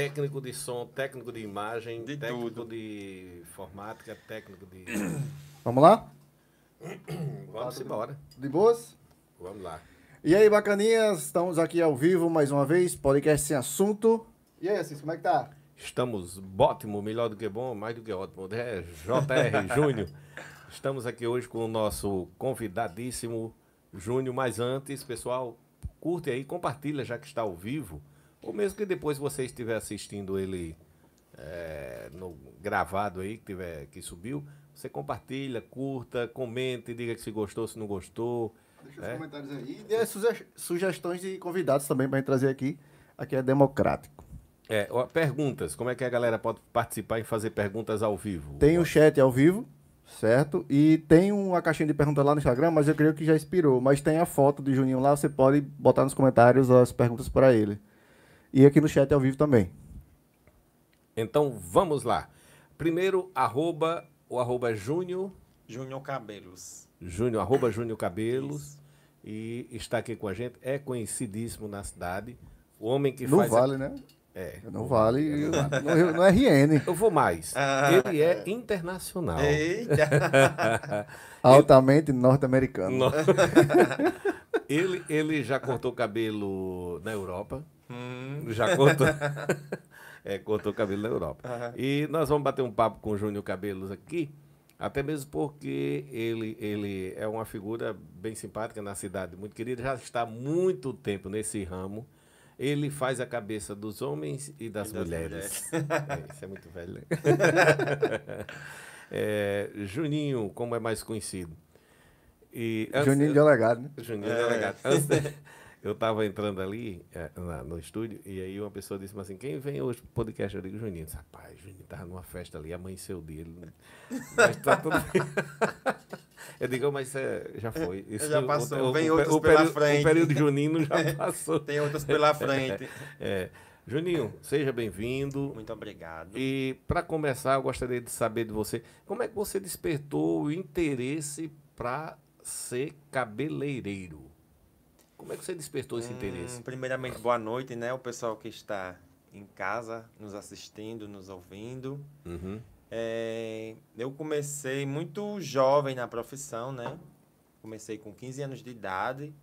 técnico de som, técnico de imagem, De técnico tudo. de informática, técnico de. Vamos lá? Vamos embora. De boas? Vamos lá. E aí, bacaninhas? Estamos aqui ao vivo mais uma vez, podcast sem assunto. E aí, Assis, como é que tá? Estamos ótimo, melhor do que bom, mais do que ótimo. É JR Júnior. Estamos aqui hoje com o nosso convidadíssimo Júnior. Mas antes, pessoal, curte aí, compartilha já que está ao vivo. Ou mesmo que depois você estiver assistindo ele é, no gravado aí, que, tiver, que subiu, você compartilha, curta, comente, diga que se gostou, se não gostou. Deixa os É. comentários aí. E dê suge- sugestões de convidados também gente trazer aqui. Aqui é democrático. É, ó, perguntas, como é que a galera pode participar e fazer perguntas ao vivo? Tem o chat ao vivo, certo? E tem uma caixinha de perguntas lá no Instagram, mas eu creio que já expirou. Mas tem a foto de Juninho lá, você pode botar nos comentários as perguntas para ele. E aqui no chat ao vivo também. Então vamos lá. Primeiro, arroba, o arroba é Júnior, Júnior Cabelos. Júnior, arroba Júnior Cabelos. E está aqui com a gente, é conhecidíssimo na cidade. O homem que No faz. a- Vale, né? É. No Vale, no, no RN. Eu vou mais. Ah. Ele é internacional. Eita! Altamente norte-americano. No- ele, ele já cortou cabelo na Europa. Hum, Já cortou. é, cortou cabelo na Europa. Aham. E nós vamos bater um papo com o Júnior Cabelos aqui, até mesmo porque ele, ele é uma figura bem simpática na cidade, muito querida, já está há muito tempo nesse ramo. Ele faz a cabeça dos homens e das, E das mulheres. É, isso é muito velho. né? É, Juninho, como é mais conhecido. E antes- Juninho delegado, né? Juninho É. Delegado. Antes eu estava entrando ali é, na- no estúdio e aí uma pessoa disse assim, quem vem hoje pro podcast? Eu digo, Juninho. Eu disse, Rapaz, Juninho tava numa festa ali, amanheceu o dia. Ele... não- Mas tá tudo bem. Eu digo, mas é, já foi. Isso, Já o- passou, o, vem o, outros o, pela período- frente. O período junino já passou. Tem outras pela frente. É. Juninho, seja bem-vindo. Muito obrigado. E para começar, eu gostaria de saber de você, como é que você despertou o interesse para ser cabeleireiro? Como é que você despertou esse Hum, interesse? primeiramente, boa noite, né? O pessoal que está em casa, nos assistindo, nos ouvindo. Uhum. É, eu comecei muito jovem na profissão, né? Comecei com 15 anos de idade.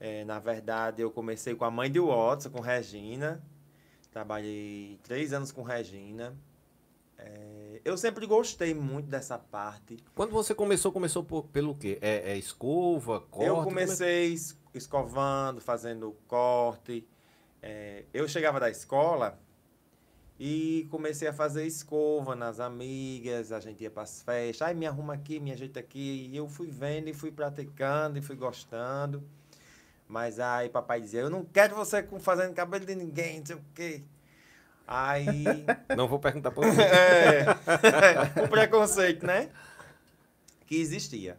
É, na verdade, eu comecei com a mãe de Watson, com Regina. Trabalhei três anos com Regina. É, eu sempre gostei muito dessa parte. Quando você começou, começou por- pelo quê? É, é escova, corte? eu como é- comecei escovando, fazendo corte. É, eu chegava da escola e comecei a fazer escova nas amigas, a gente ia para as festas, ai, me arruma aqui, me ajeita aqui. E eu fui vendo e fui praticando e fui gostando. Mas aí papai dizia, eu não quero você fazendo cabelo de ninguém, não sei o quê. Aí Não vou perguntar por você. é, o preconceito, né? Que existia.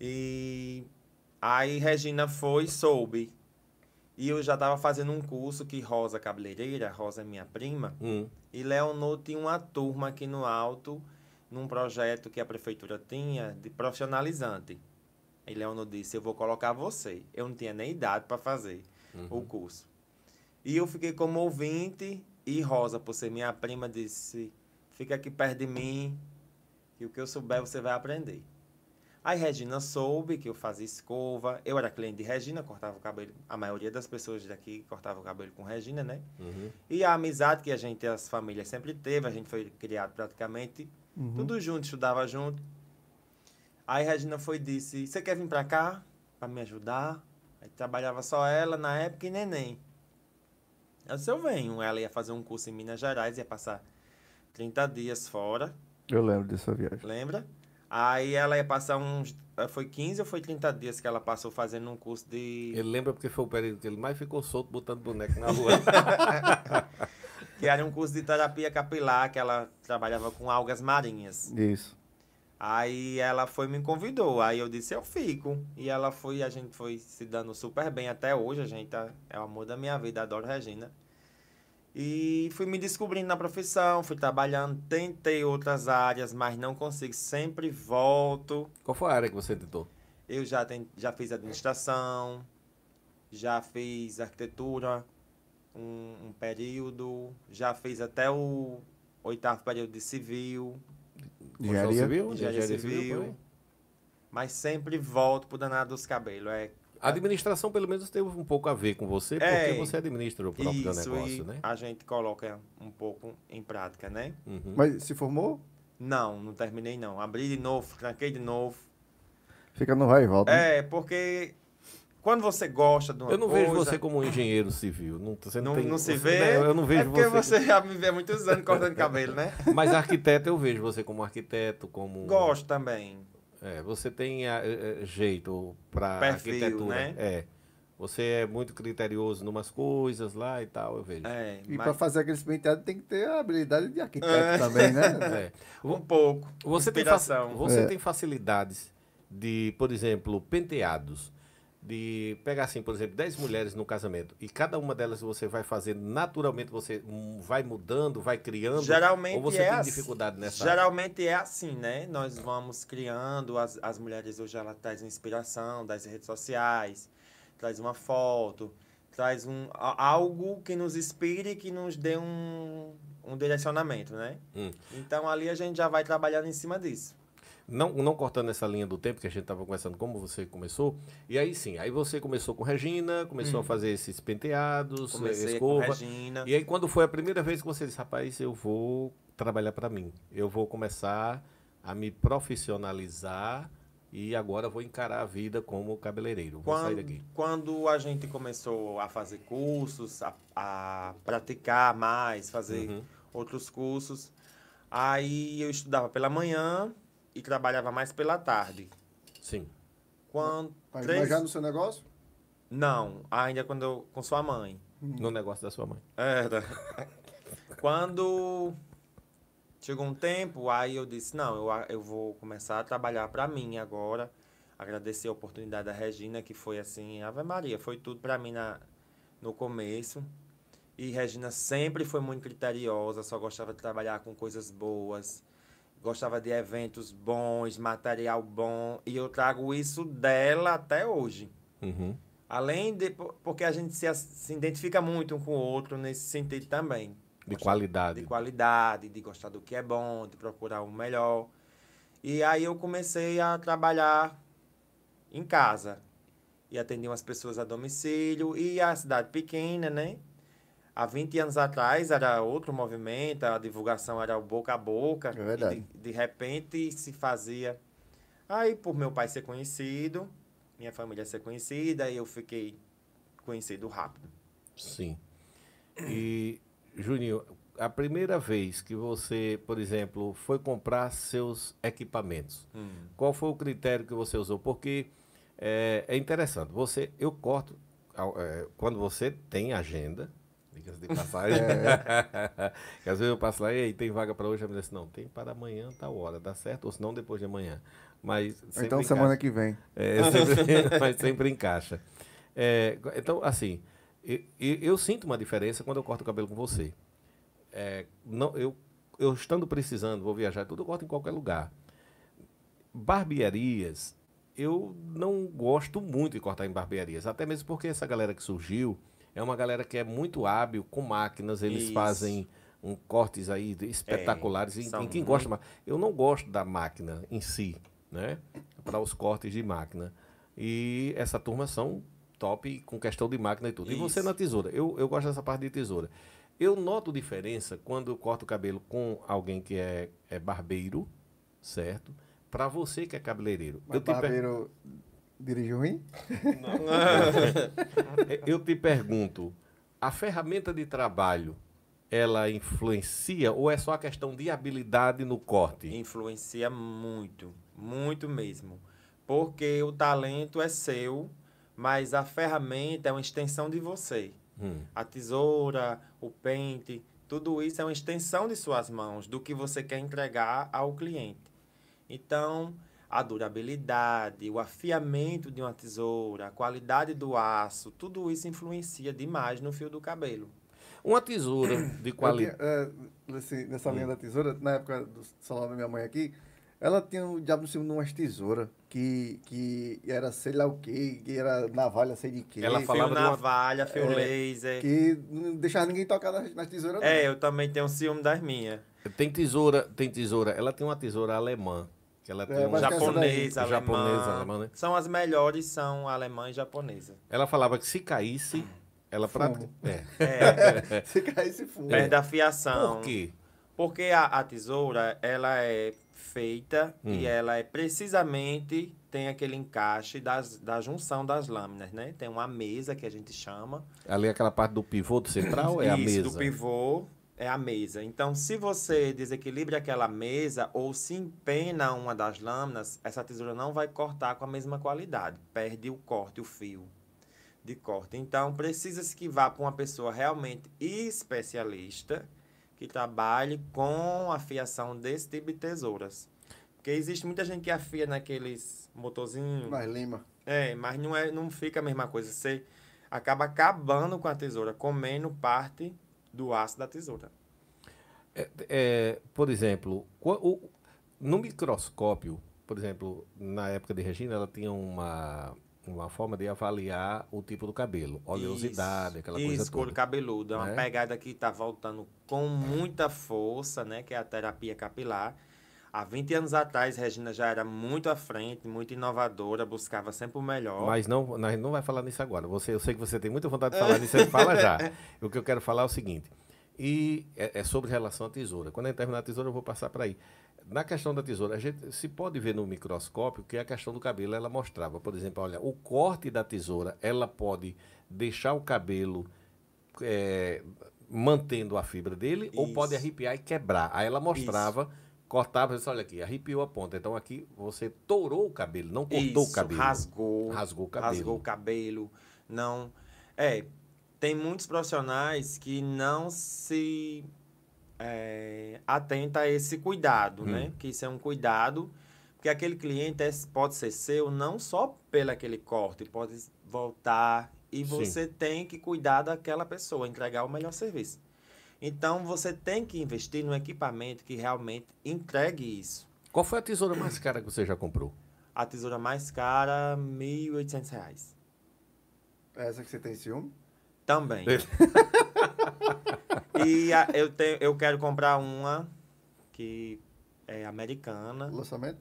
E aí Regina foi, soube. E eu já estava fazendo um curso que Rosa Cabeleireira, Rosa é minha prima, Hum, e Leonor tinha uma turma aqui no Alto, num projeto que a prefeitura tinha de profissionalizante. E Leonor disse, eu vou colocar você. Eu não tinha nem idade para fazer o curso. E eu fiquei como ouvinte e Rosa, por ser minha prima, disse, fica aqui perto de mim, que o que eu souber você vai aprender. Aí Regina soube que eu fazia escova. Eu era cliente de Regina, cortava o cabelo. A maioria das pessoas daqui cortava o cabelo com Regina, né? uhum. E a amizade que a gente, as famílias sempre teve, a gente foi criado praticamente tudo junto, estudava junto. Aí Regina foi e disse: Você quer vir pra cá pra me ajudar? Aí trabalhava só ela na época e neném. Eu disse: Eu venho. Ela ia fazer um curso em Minas Gerais, ia passar 30 dias fora, Eu lembro dessa viagem. lembra? Aí ela ia passar uns. eh, Foi 15 ou foi 30 dias que ela passou fazendo um curso de. Ele lembra porque foi o período que ele mais ficou solto botando boneco na rua. Que era um curso de terapia capilar, que ela trabalhava com algas marinhas. Isso. Aí ela foi e me convidou. Aí eu disse, eu fico. E ela foi, a gente foi se dando super bem até hoje. A gente tá, é o amor da minha vida, adoro Regina. E fui me descobrindo na profissão, fui trabalhando, tentei outras áreas, mas não consigo. Sempre volto. Qual foi a área que você tentou? Eu já, ten- já fiz administração, já fiz arquitetura, um, um período, já fiz até o oitavo período de civil, Engenharia. Civil? engenharia civil, também? mas sempre volto pro danado dos cabelos. É A administração, pelo menos, teve um pouco a ver com você, porque É, você administra o próprio isso negócio, e né? a gente coloca um pouco em prática, né? Uhum. Mas se formou, Não, não terminei não. Abri de novo, tranquei de novo. fica no vai e volta. né? É, porque quando você gosta de uma Eu não coisa... vejo você como um engenheiro civil. Não, você não, Não, tem, não se você- vê? não, eu não vejo é porque você. você já me vê há muitos anos cortando cabelo, né? Mas arquiteto, eu vejo você como arquiteto, como. Gosto também. É, você tem eh, eh, jeito para arquitetura. né? É. Você é muito criterioso em umas coisas lá e tal, eu vejo. É, E mas para fazer aqueles penteados tem que ter a habilidade de arquiteto também, né? É. um pouco. Você, tem, fa- inspiração. você É. tem facilidades de, por exemplo, penteados. De pegar assim, por exemplo, 10 mulheres no casamento e cada uma delas você vai fazer naturalmente, você vai mudando, vai criando. Geralmente ou você é tem assim. dificuldade nessa? Geralmente é assim, né? Nós vamos criando, as, as mulheres hoje ela traz inspiração das redes sociais, traz uma foto, traz um, algo que nos inspire, que nos dê um, um direcionamento, né? Hum. Então ali a gente já vai trabalhando em cima disso. Não, não cortando essa linha do tempo que a gente estava conversando, como você começou. E aí sim, aí você começou com Regina, começou a fazer esses penteados, Hum. Comecei com escova. Regina. E aí quando foi a primeira vez que você disse, rapaz, eu vou trabalhar para mim. Eu vou começar a me profissionalizar e agora vou encarar a vida como cabeleireiro. Vou sair Quando, daqui. quando a gente começou a fazer cursos, a, a praticar mais, fazer Uhum. outros cursos, aí eu estudava pela manhã e trabalhava mais pela tarde. Sim. Quando Mas, três... mas já no seu negócio? Não, ainda quando eu, com sua mãe. No negócio da sua mãe. Era. quando chegou um tempo, aí eu disse, não, eu, eu vou começar a trabalhar para mim agora. Agradecer a oportunidade da Regina, que foi assim, Ave Maria, foi tudo para mim na, no começo. E Regina sempre foi muito criteriosa, só gostava de trabalhar com coisas boas, gostava de eventos bons, material bom, e eu trago isso dela até hoje. Uhum. Além de. po- Porque a gente se, se identifica muito um com o outro nesse sentido também. De Gostar qualidade. De qualidade, de gostar do que é bom, de procurar o melhor. E aí eu comecei a trabalhar em casa. E atendi umas pessoas a domicílio. E a cidade pequena, né? Há 20 anos atrás era outro movimento, a divulgação era o boca a boca. É verdade. E de, de repente se fazia. Aí, por meu pai ser conhecido, minha família ser conhecida, eu fiquei conhecido rápido. Sim. E, Juninho, a primeira vez que você, por exemplo, foi comprar seus equipamentos, qual foi o critério que você usou? Porque é, é interessante. Você, eu corto é, quando você tem agenda. Dicas de passagem. que às vezes eu passo lá, e tem vaga para hoje, a mulher diz, não, tem para amanhã, tal hora, dá certo? Ou se não, depois de amanhã. Mas então encaixa. semana que vem. É, sempre- mas sempre encaixa. É, então, assim, eu, eu- eu sinto uma diferença quando eu corto o cabelo com você. É, não, eu, eu estando precisando, vou viajar, tudo eu corto em qualquer lugar. Barbearias, eu não gosto muito de cortar em barbearias, até mesmo porque essa galera que surgiu é uma galera que é muito hábil com máquinas, eles Isso. fazem um, cortes aí de- espetaculares. em, são em quem gosta, eu não gosto da máquina em si, né? Para os cortes de máquina. E essa turma são top com questão de máquina e tudo. E você Isso. na tesoura, eu, eu gosto dessa parte de tesoura. Eu noto diferença quando eu corto o cabelo com alguém que é, é barbeiro, certo? Para você que é cabeleireiro. Mas Eu te, per- barbeiro dirige ruim? eu te pergunto, a ferramenta de trabalho, ela influencia ou é só a questão de habilidade no corte? Influencia muito, muito mesmo. Porque o talento é seu, mas a ferramenta é uma extensão de você. Hum. A tesoura, o pente, tudo isso é uma extensão de suas mãos, do que você quer entregar ao cliente. Então, a durabilidade, o afiamento de uma tesoura, a qualidade do aço, tudo isso influencia demais no fio do cabelo. Uma tesoura de qualidade. é, nesse- nessa linha da tesoura, na época do salão da minha mãe aqui, Ela tinha o diabo no cima de umas tesouras, que, que era sei lá o quê, que era navalha, sei de quê. Ela Fio falava uma- navalha, fio É, laser. Que não deixava ninguém tocar nas, nas tesouras, não. É, eu também tenho ciúme das minhas. Tem tesoura, tem tesoura. Ela tem uma tesoura alemã. Que ela tem um- mas que essa Japonesa, daí- alemã. Japonesa, alemã, né? São as melhores, são alemã e japonesa. Ela falava que se caísse, ela pratica. É. É, Se caísse fundo. perde a fiação. Por quê? Porque a, a tesoura, ela é feita Hum. e ela é precisamente tem aquele encaixe das, da junção das lâminas, né? Tem uma mesa que a gente chama. Ali aquela parte do pivô do central é a Isso, mesa. do pivô é a mesa. Então, se você desequilibra aquela mesa ou se empena uma das lâminas, essa tesoura não vai cortar com a mesma qualidade. Perde o corte, o fio de corte. Então, precisa-se que vá para uma pessoa realmente especialista que trabalhe com a fiação desse tipo de tesouras. Porque existe muita gente que afia naqueles motorzinhos. Mas Lima. É, mas não, é, não fica a mesma coisa. Você acaba acabando com a tesoura, comendo parte do aço da tesoura. É, por exemplo, o- no microscópio, por exemplo, na época de Regina, ela tinha uma, uma forma de avaliar o tipo do cabelo, oleosidade, aquela Isso, coisa couro toda. cabeludo. É uma Né? pegada que está voltando com muita força, né? Que é a terapia capilar. Há 20 anos atrás, Regina já era muito à frente, muito inovadora, buscava sempre o melhor. Mas não, nós não vai falar nisso agora. Você, eu sei que você tem muita vontade de falar nisso, você fala já. O que eu quero falar é o seguinte, e é, é sobre relação à tesoura. Quando a gente terminar a tesoura, eu vou passar para aí. Na questão da tesoura, a gente se pode ver no microscópio que a questão do cabelo, ela mostrava, por exemplo, olha, o corte da tesoura, ela pode deixar o cabelo é, mantendo a fibra dele ou Isso. pode arrepiar e quebrar. Aí ela mostrava, cortava, disse, olha aqui, arrepiou a ponta. Então aqui você tourou o cabelo, não cortou Isso, o cabelo. rasgou. Rasgou o cabelo. Rasgou o cabelo. Não. É, tem muitos profissionais que não se é, atenta a esse cuidado, Hum. né? Que isso é um cuidado, porque aquele cliente é- pode ser seu não só pelo aquele corte, pode voltar e Sim. você tem que cuidar daquela pessoa, entregar o melhor serviço. Então você tem que investir no equipamento que realmente entregue isso. Qual foi a tesoura mais cara que você já comprou? A tesoura mais cara, 1.800 reais. Essa que você tem ciúme? Também. e a- eu, tenho, eu quero comprar uma que é americana. Lançamento?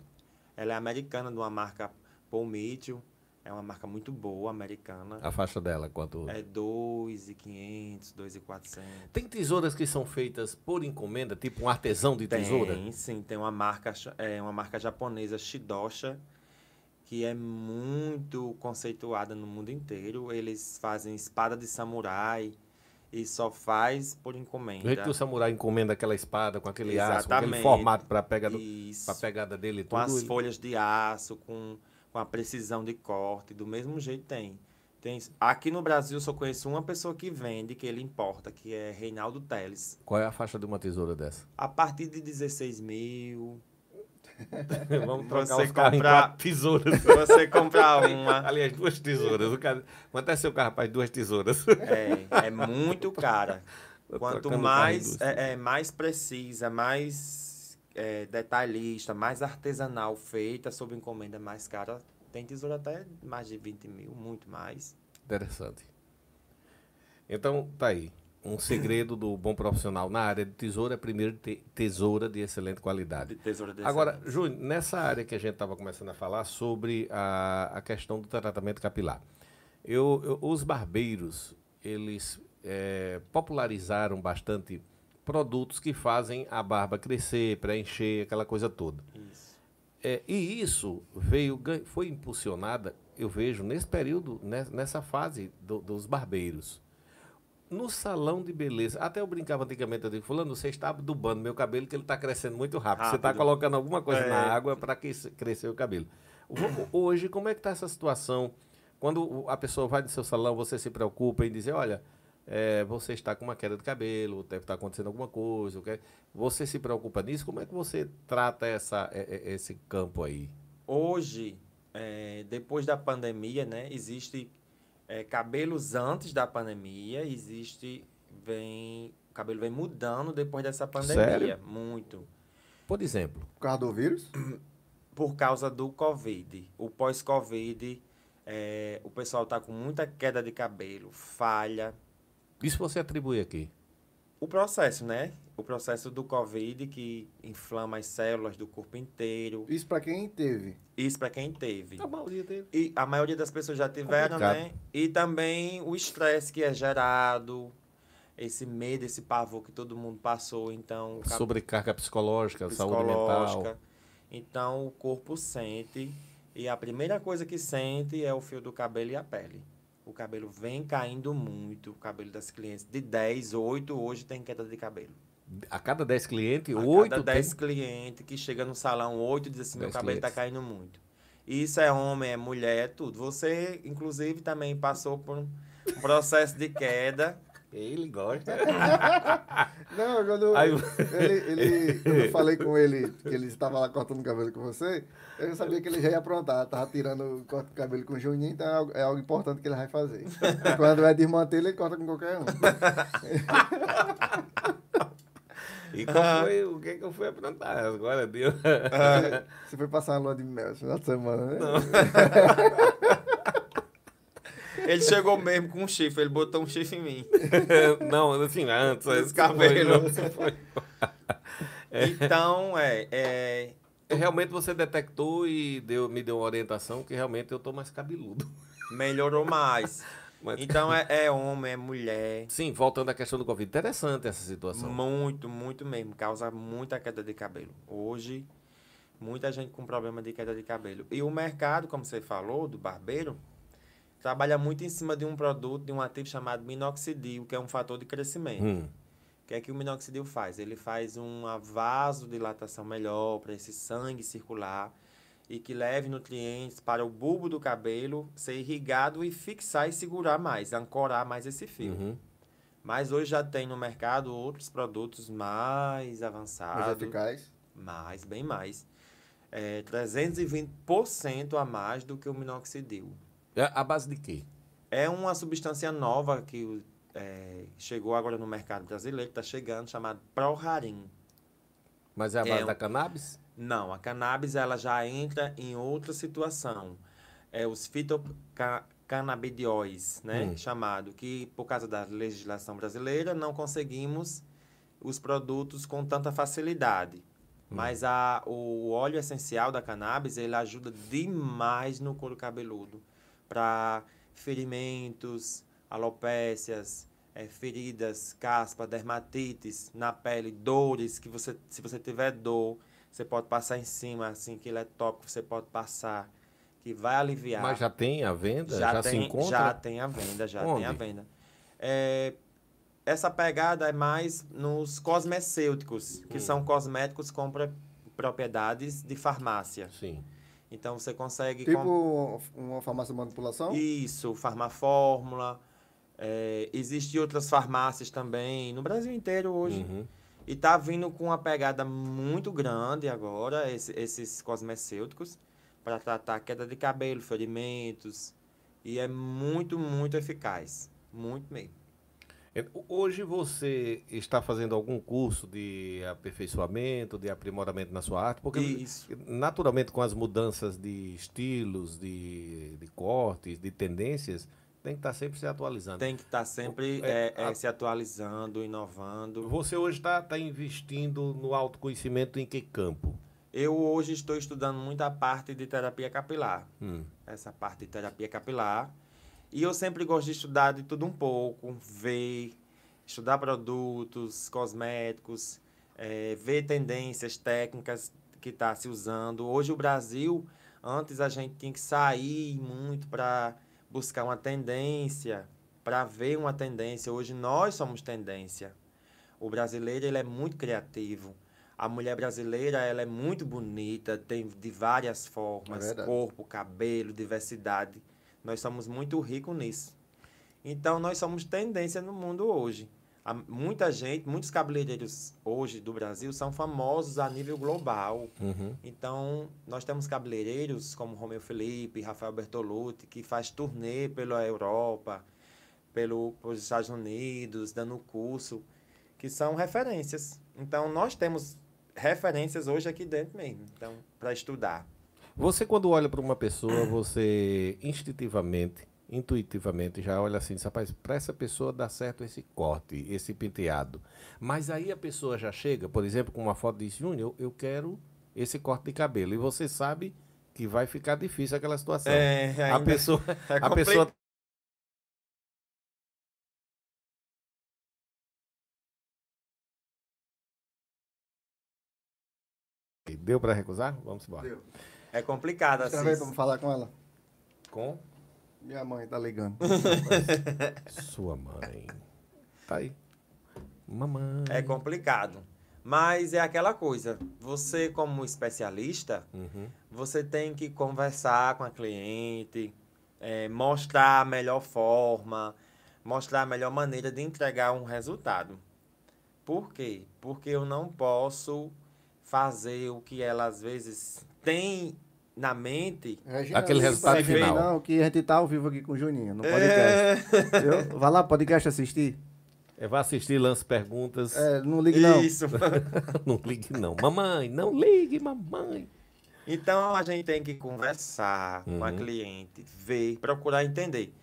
Ela é americana, de uma marca Paul Mitchell. É uma marca muito boa, americana. A faixa dela, quanto? É 2,500, 2,400. Tem tesouras que são feitas por encomenda, tipo um artesão de tesoura? Tem, sim. Tem uma marca, é, uma marca japonesa, Shidosha, que é muito conceituada no mundo inteiro. Eles fazem espada de samurai e só faz por Do encomenda. jeito que o samurai encomenda aquela espada com aquele aço, com aquele Exatamente. formato para pegada, pegada dele com tudo. as folhas de aço, com, com a precisão de corte, do mesmo jeito tem. tem. Aqui no Brasil eu só conheço uma pessoa que vende, que ele importa, que é Reinaldo Teles. Qual é a faixa de uma tesoura dessa? A partir de 16 mil, Vamos Você trocar em comprar- tesouras. você comprar uma, Aliás, duas tesouras. O cara... Quanto é seu carro, rapaz? Duas tesouras. é, é muito cara. Quanto mais, é, é, mais precisa, mais é, detalhista, mais artesanal feita, sob encomenda mais cara, tem tesoura até mais de 20 mil, muito mais. Interessante. Então, tá aí. Um segredo do bom profissional na área de tesoura é primeiro ter tesoura de excelente qualidade. De tesoura desse Agora, Júnior, nessa área que a gente estava começando a falar sobre a, a questão do tratamento capilar. Eu, eu- os barbeiros, eles eh, popularizaram bastante produtos que fazem a barba crescer, preencher, aquela coisa toda. Isso. É, e isso veio, foi impulsionada, eu vejo, nesse período, né, nessa fase do- dos barbeiros. No salão de beleza, até eu brincava antigamente, eu digo, fulano, você está adubando meu cabelo que ele está crescendo muito rápido. Você está Rápido. colocando alguma coisa É. na água para crescer o cabelo. Ho- Hoje, como é que está essa situação? Quando a pessoa vai no seu salão, você se preocupa em dizer, olha, é, você está com uma queda de cabelo, deve estar acontecendo alguma coisa. o que- Você se preocupa nisso? Como é que você trata essa, esse campo aí? Hoje, é, depois da pandemia, né, existe é, cabelos antes da pandemia, existe vem o cabelo vem mudando depois dessa pandemia, Sério? muito. Por exemplo, Por causa do vírus? por causa do Covid. O pós-Covid, é, o pessoal está com muita queda de cabelo, falha. Isso você atribui aqui? O processo, né? O processo do Covid que inflama as células do corpo inteiro. Isso para quem teve. Isso para quem teve. A maioria teve. E a maioria das pessoas já tiveram, Complicado. né? E também o estresse que é gerado, esse medo, esse pavor que todo mundo passou. Então, o cab- Sobrecarga psicológica, saúde mental. psicológica. Então o corpo sente e a primeira coisa que sente é o fio do cabelo e a pele. O cabelo vem caindo muito, o cabelo das clientes de 10, 8 hoje tem queda de cabelo. A cada 10 clientes, A 8 cada tem... 10 clientes que chega no salão, 8 diz assim, meu 10 cabelo está caindo muito. Isso é homem, é mulher, é tudo. Você, inclusive, também passou por um processo de queda. Ele gosta. Não, quando, Aí- ele, ele- quando eu falei com ele que ele estava lá cortando o cabelo com você, eu sabia que ele já ia aprontar. Tava tirando o corte de cabelo com o Juninho, então é algo, é algo importante que ele vai fazer. E quando é desmantelho, ele corta com qualquer um. E qual foi, o que, que eu fui aprontar? Agora deu. Você foi passar uma lua de mel esse final de semana, né? Ele chegou mesmo com um chifre, ele botou um chifre em mim. Não, assim, antes. Esse cabelo. foi- foi- Então, é, é, Realmente você detectou e deu, me deu uma orientação que realmente eu tô mais cabeludo. melhorou mais. Mas- Então, é, é homem, é mulher. Sim, voltando à questão do Covid. Interessante essa situação. Muito, muito mesmo. Causa muita queda de cabelo. Hoje, muita gente com problema de queda de cabelo. E o mercado, como você falou, do barbeiro, trabalha muito em cima de um produto, de um ativo chamado minoxidil, que é um fator de crescimento. Hum. O que é que o minoxidil faz? Ele faz uma vasodilatação melhor para esse sangue circular e que leve nutrientes para o bulbo do cabelo ser irrigado e fixar e segurar mais, ancorar mais esse fio. Uhum. Mas hoje já tem no mercado outros produtos mais Mais avançados, eficaz. mais, bem mais. É, 320% a mais do que o minoxidil. É a base de quê? É uma substância nova que é, chegou agora no mercado brasileiro, está chegando, chamado Proharin. Mas é a É base um- da cannabis? Não, a cannabis ela já entra em outra situação. É os fitocannabidiois, né, Hum. chamado, que por causa da legislação brasileira não conseguimos os produtos com tanta facilidade. Mas a, o óleo essencial da cannabis, ele ajuda demais no couro cabeludo para ferimentos, alopécias, eh, feridas, caspa, dermatites na pele, dores que você, se você tiver dor, você pode passar em cima, assim, que ele é tópico, você pode passar, que vai aliviar. Mas já tem a venda? Já, se tem, encontra? Já tem a venda, já tem a Onde? venda. É, essa pegada é mais nos cosmecêuticos, que Hum. são cosméticos com pro- propriedades de farmácia. Sim. Então você consegue... Tipo uma farmácia de manipulação? Isso, Farmafórmula. É, Existem outras farmácias também, no Brasil inteiro hoje. Uhum. E tá vindo com uma pegada muito grande agora, esse- esses cosmecêuticos, para tratar queda de cabelo, ferimentos. E é muito, muito eficaz. Muito mesmo. É, Hoje você está fazendo algum curso de aperfeiçoamento, de aprimoramento na sua arte? Porque Isso. naturalmente com as mudanças de estilos, de, de cortes, de tendências, tem que estar sempre se atualizando. Tem que estar sempre É, é, é, a- se atualizando, inovando. Você hoje está tá investindo no autoconhecimento em que campo? Eu hoje estou estudando muito a parte de terapia capilar. Hum. essa parte de terapia capilar. E eu sempre gosto de estudar de tudo um pouco, ver, estudar produtos, cosméticos, eh, ver tendências técnicas que está se usando. Hoje o Brasil, antes a gente tinha que sair muito para buscar uma tendência, para ver uma tendência. Hoje nós somos tendência. O brasileiro ele é muito criativo. A mulher brasileira ela é muito bonita, tem de várias formas, É corpo, cabelo, diversidade. Nós somos muito ricos nisso. Então nós somos tendência no mundo hoje. Há muita gente, muitos cabeleireiros hoje do Brasil são famosos a nível global. Uhum. Então, nós temos cabeleireiros como Romeu Felipe, Rafael Bertolucci, que faz turnê pela Europa, pelo, pelos Estados Unidos, dando curso, que são referências. Então, nós temos referências hoje aqui dentro mesmo, então, para estudar. Você, quando olha para uma pessoa, você instintivamente, intuitivamente, já olha assim, rapaz, para essa pessoa dá certo esse corte, esse penteado. Mas aí a pessoa já chega, por exemplo, com uma foto e diz, Júnior, eu, quero esse corte de cabelo. E você sabe que vai ficar difícil aquela situação. É, a pessoa, é a pessoa Deu para recusar? Vamos embora. Deu. É complicado assim. ver, vamos falar com ela. Com Minha mãe tá ligando. sua mãe. Tá aí. Mamãe. É complicado. Mas é aquela coisa. Você, como especialista, Uhum. você tem que conversar com a cliente, eh, mostrar a melhor forma, mostrar a melhor maneira de entregar um resultado. Por quê? Porque eu não posso fazer o que ela às vezes tem na mente. Regina, Aquele liga resultado final. Não, que a gente tá ao vivo aqui com o Juninho, no É. podcast. Viu? Vai lá, podcast assistir. É, vai assistir, lance perguntas. É, não ligue não. Isso. não ligue, não. Mamãe, não ligue, mamãe. Então a gente tem que conversar com a Uhum. cliente, ver, procurar entender.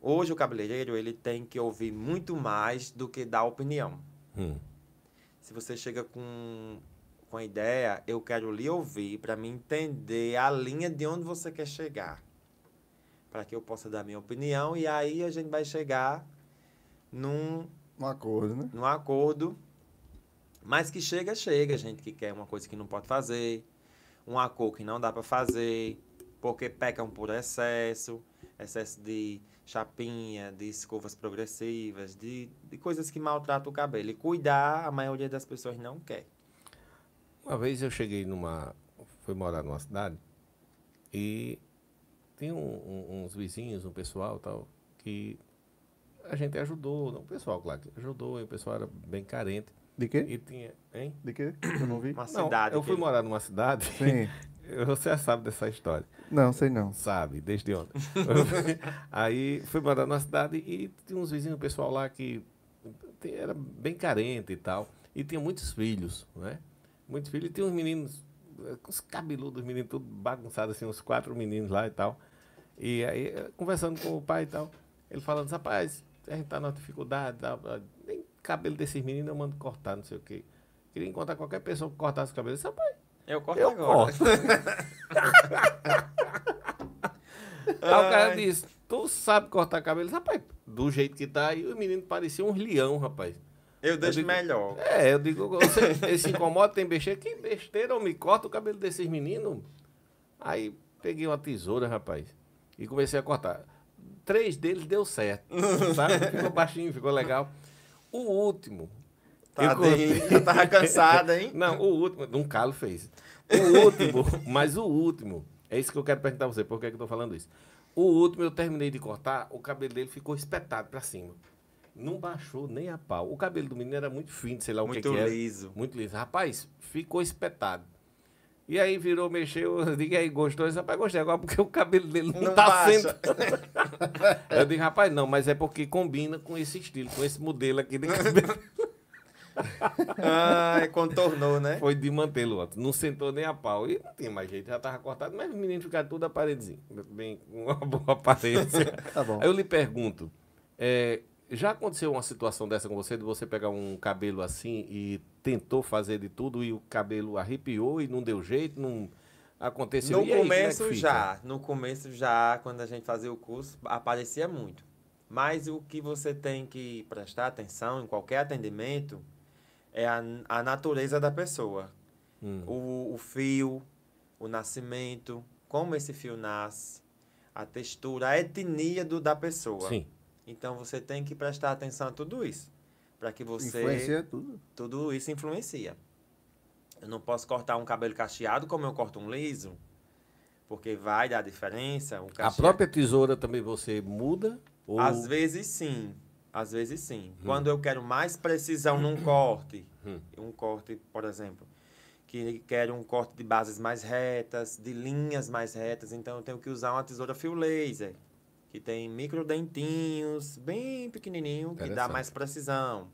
Hoje o cabeleireiro ele tem que ouvir muito mais do que dar opinião. Hum. Se você chega com, com a ideia, eu quero lhe ouvir para me entender a linha de onde você quer chegar. Para que eu possa dar minha opinião e aí a gente vai chegar num, Um acordo, né? num acordo. Mas que chega, chega. Gente que quer uma coisa que não pode fazer, um acordo que não dá para fazer, porque pecam por excesso, excesso de chapinha, de escovas progressivas, de, de coisas que maltratam o cabelo. E cuidar, a maioria das pessoas não quer. Uma vez eu cheguei numa. Fui morar numa cidade e tinha um- um- uns vizinhos, um pessoal tal, que a gente ajudou, não o pessoal, claro, que ajudou, e o pessoal era bem carente. De quê? E tinha. Hein? De quê? Eu não vi. Uma Não, cidade. eu fui que- morar numa cidade. Sim. Você já sabe dessa história. Não, sei não. Sabe, desde ontem. Aí fui morar numa cidade e tinha uns vizinhos, um pessoal lá que era bem carente e tal. E tinha muitos filhos, né? Muitos filhos. E tinha uns meninos, com os cabeludos, meninos tudo bagunçados, assim, uns quatro meninos lá e tal. E aí, eh, conversando com o pai e tal, ele falando, rapaz, a gente tá numa dificuldade, ah, nem cabelo desses meninos eu mando cortar, não sei o quê. Queria encontrar qualquer pessoa que cortasse o cabelo. Eu disse, rapaz, Eu corto eu agora. corto. Aí o cara disse, tu sabe cortar cabelo? Rapaz, do jeito que tá aí, o menino parecia um leão, rapaz. Eu deixo digo- melhor. É, eu digo, você, se incomoda, tem besteira. Que besteira, eu me corta o cabelo desses meninos. Aí peguei uma tesoura, rapaz, e comecei a cortar. Três deles deu certo, sabe? Ficou baixinho, ficou legal. O último... eu Tadinho, eu tava cansada, hein? não, o último, um calo fez. O último, mas o último, é isso que eu quero perguntar a você, por que, que eu tô falando isso? O último eu terminei de cortar, o cabelo dele ficou espetado pra cima. Não baixou nem a pau. O cabelo do menino era muito fino, sei lá o que, Muito que era. liso. Muito liso. Rapaz, ficou espetado. E aí virou, mexeu, eu digo, aí, gostou? Eu disse, rapaz, gostei agora porque o cabelo dele não, Não tá baixa. sendo. eu digo, rapaz, não, mas é porque combina com esse estilo, com esse modelo aqui de cabelo. Ai, contornou, né? Foi de mantê-lo ontem. Não sentou nem a pau. E não tinha mais jeito, já tava cortado, mas os meninos ficaram tudo aparelhozinho. Bem, com uma boa aparência. Tá bom. Aí eu lhe pergunto: é, já aconteceu uma situação dessa com você, de você pegar um cabelo assim e tentou fazer de tudo e o cabelo arrepiou e não deu jeito? Não aconteceu? No E aí, é começo fica? já, no começo já, quando a gente fazia o curso, aparecia muito. Mas o que você tem que prestar atenção em qualquer atendimento é a, a natureza da pessoa. Hum. O, o fio, o nascimento, como esse fio nasce, a textura, a etnia do, da pessoa. Sim. Então você tem que prestar atenção a tudo isso. Para que você Influencia tudo. tudo isso influencia. Eu não posso cortar um cabelo cacheado como eu corto um liso, porque vai dar diferença. O A cacheado- própria tesoura também você muda? Ou... Às vezes sim, às vezes sim. Hum. Quando eu quero mais precisão num corte, Hum. um corte, por exemplo, que quero um corte de bases mais retas, de linhas mais retas, então eu tenho que usar uma tesoura fio laser, que tem microdentinhos, bem pequenininho, que dá mais precisão.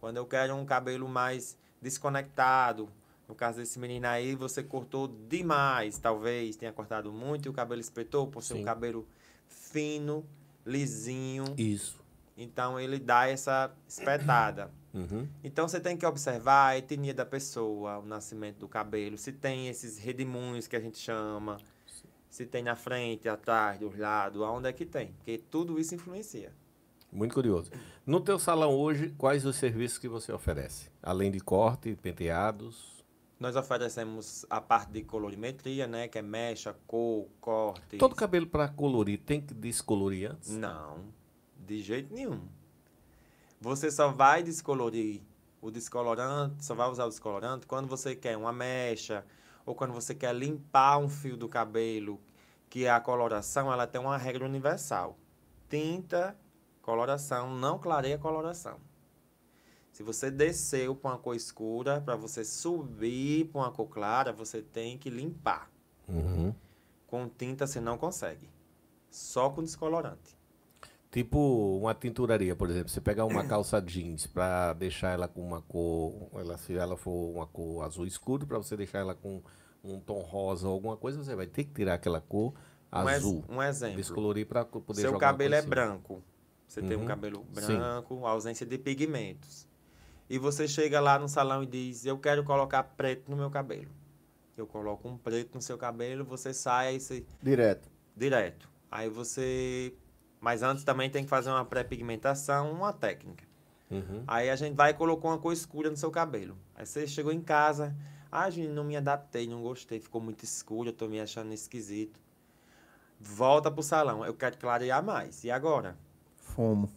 Quando eu quero um cabelo mais desconectado, No caso desse menino aí, você cortou demais, talvez tenha cortado muito e o cabelo espetou por ser Sim. um cabelo fino, lisinho. Isso. Então ele dá essa espetada. Uhum. Então você tem que observar a etnia da pessoa, o nascimento do cabelo, se tem esses redemoinhos que a gente chama, se tem na frente, atrás, dos lados, aonde é que tem, porque tudo isso influencia. Muito curioso. No teu salão hoje, quais os serviços que você oferece? Além de corte, penteados. Nós oferecemos a parte de colorimetria, né, que é mecha, cor, corte. Todo cabelo para colorir tem que descolorir antes? Não, de jeito nenhum. Você só vai descolorir o descolorante, só vai usar o descolorante quando você quer uma mecha ou quando você quer limpar um fio do cabelo, que a coloração ela tem uma regra universal. Tinta, coloração, não clareia coloração. Se você desceu para uma cor escura, para você subir para uma cor clara, você tem que limpar. Uhum. Com tinta você não consegue. Só com descolorante. Tipo uma tinturaria, por exemplo. Você pegar uma calça jeans para deixar ela com uma cor, ela, se ela for uma cor azul escuro, para você deixar ela com um tom rosa ou alguma coisa, você vai ter que tirar aquela cor Um azul. Um exemplo. Descolorir para poder Seu cabelo é cima. branco. Você tem Uhum. um cabelo Sim. branco, ausência de pigmentos. E você chega lá no salão e diz: Eu quero colocar preto no meu cabelo. Eu coloco um preto no seu cabelo, você sai você, Direto. direto. Aí você. Mas antes também tem que fazer uma pré-pigmentação, uma técnica. Uhum. Aí a gente vai e colocou uma cor escura no seu cabelo. Aí você chegou em casa, ah, Juninho, não me adaptei, não gostei, ficou muito escuro, eu tô me achando esquisito. Volta pro salão, eu quero clarear mais. E agora? Fumo.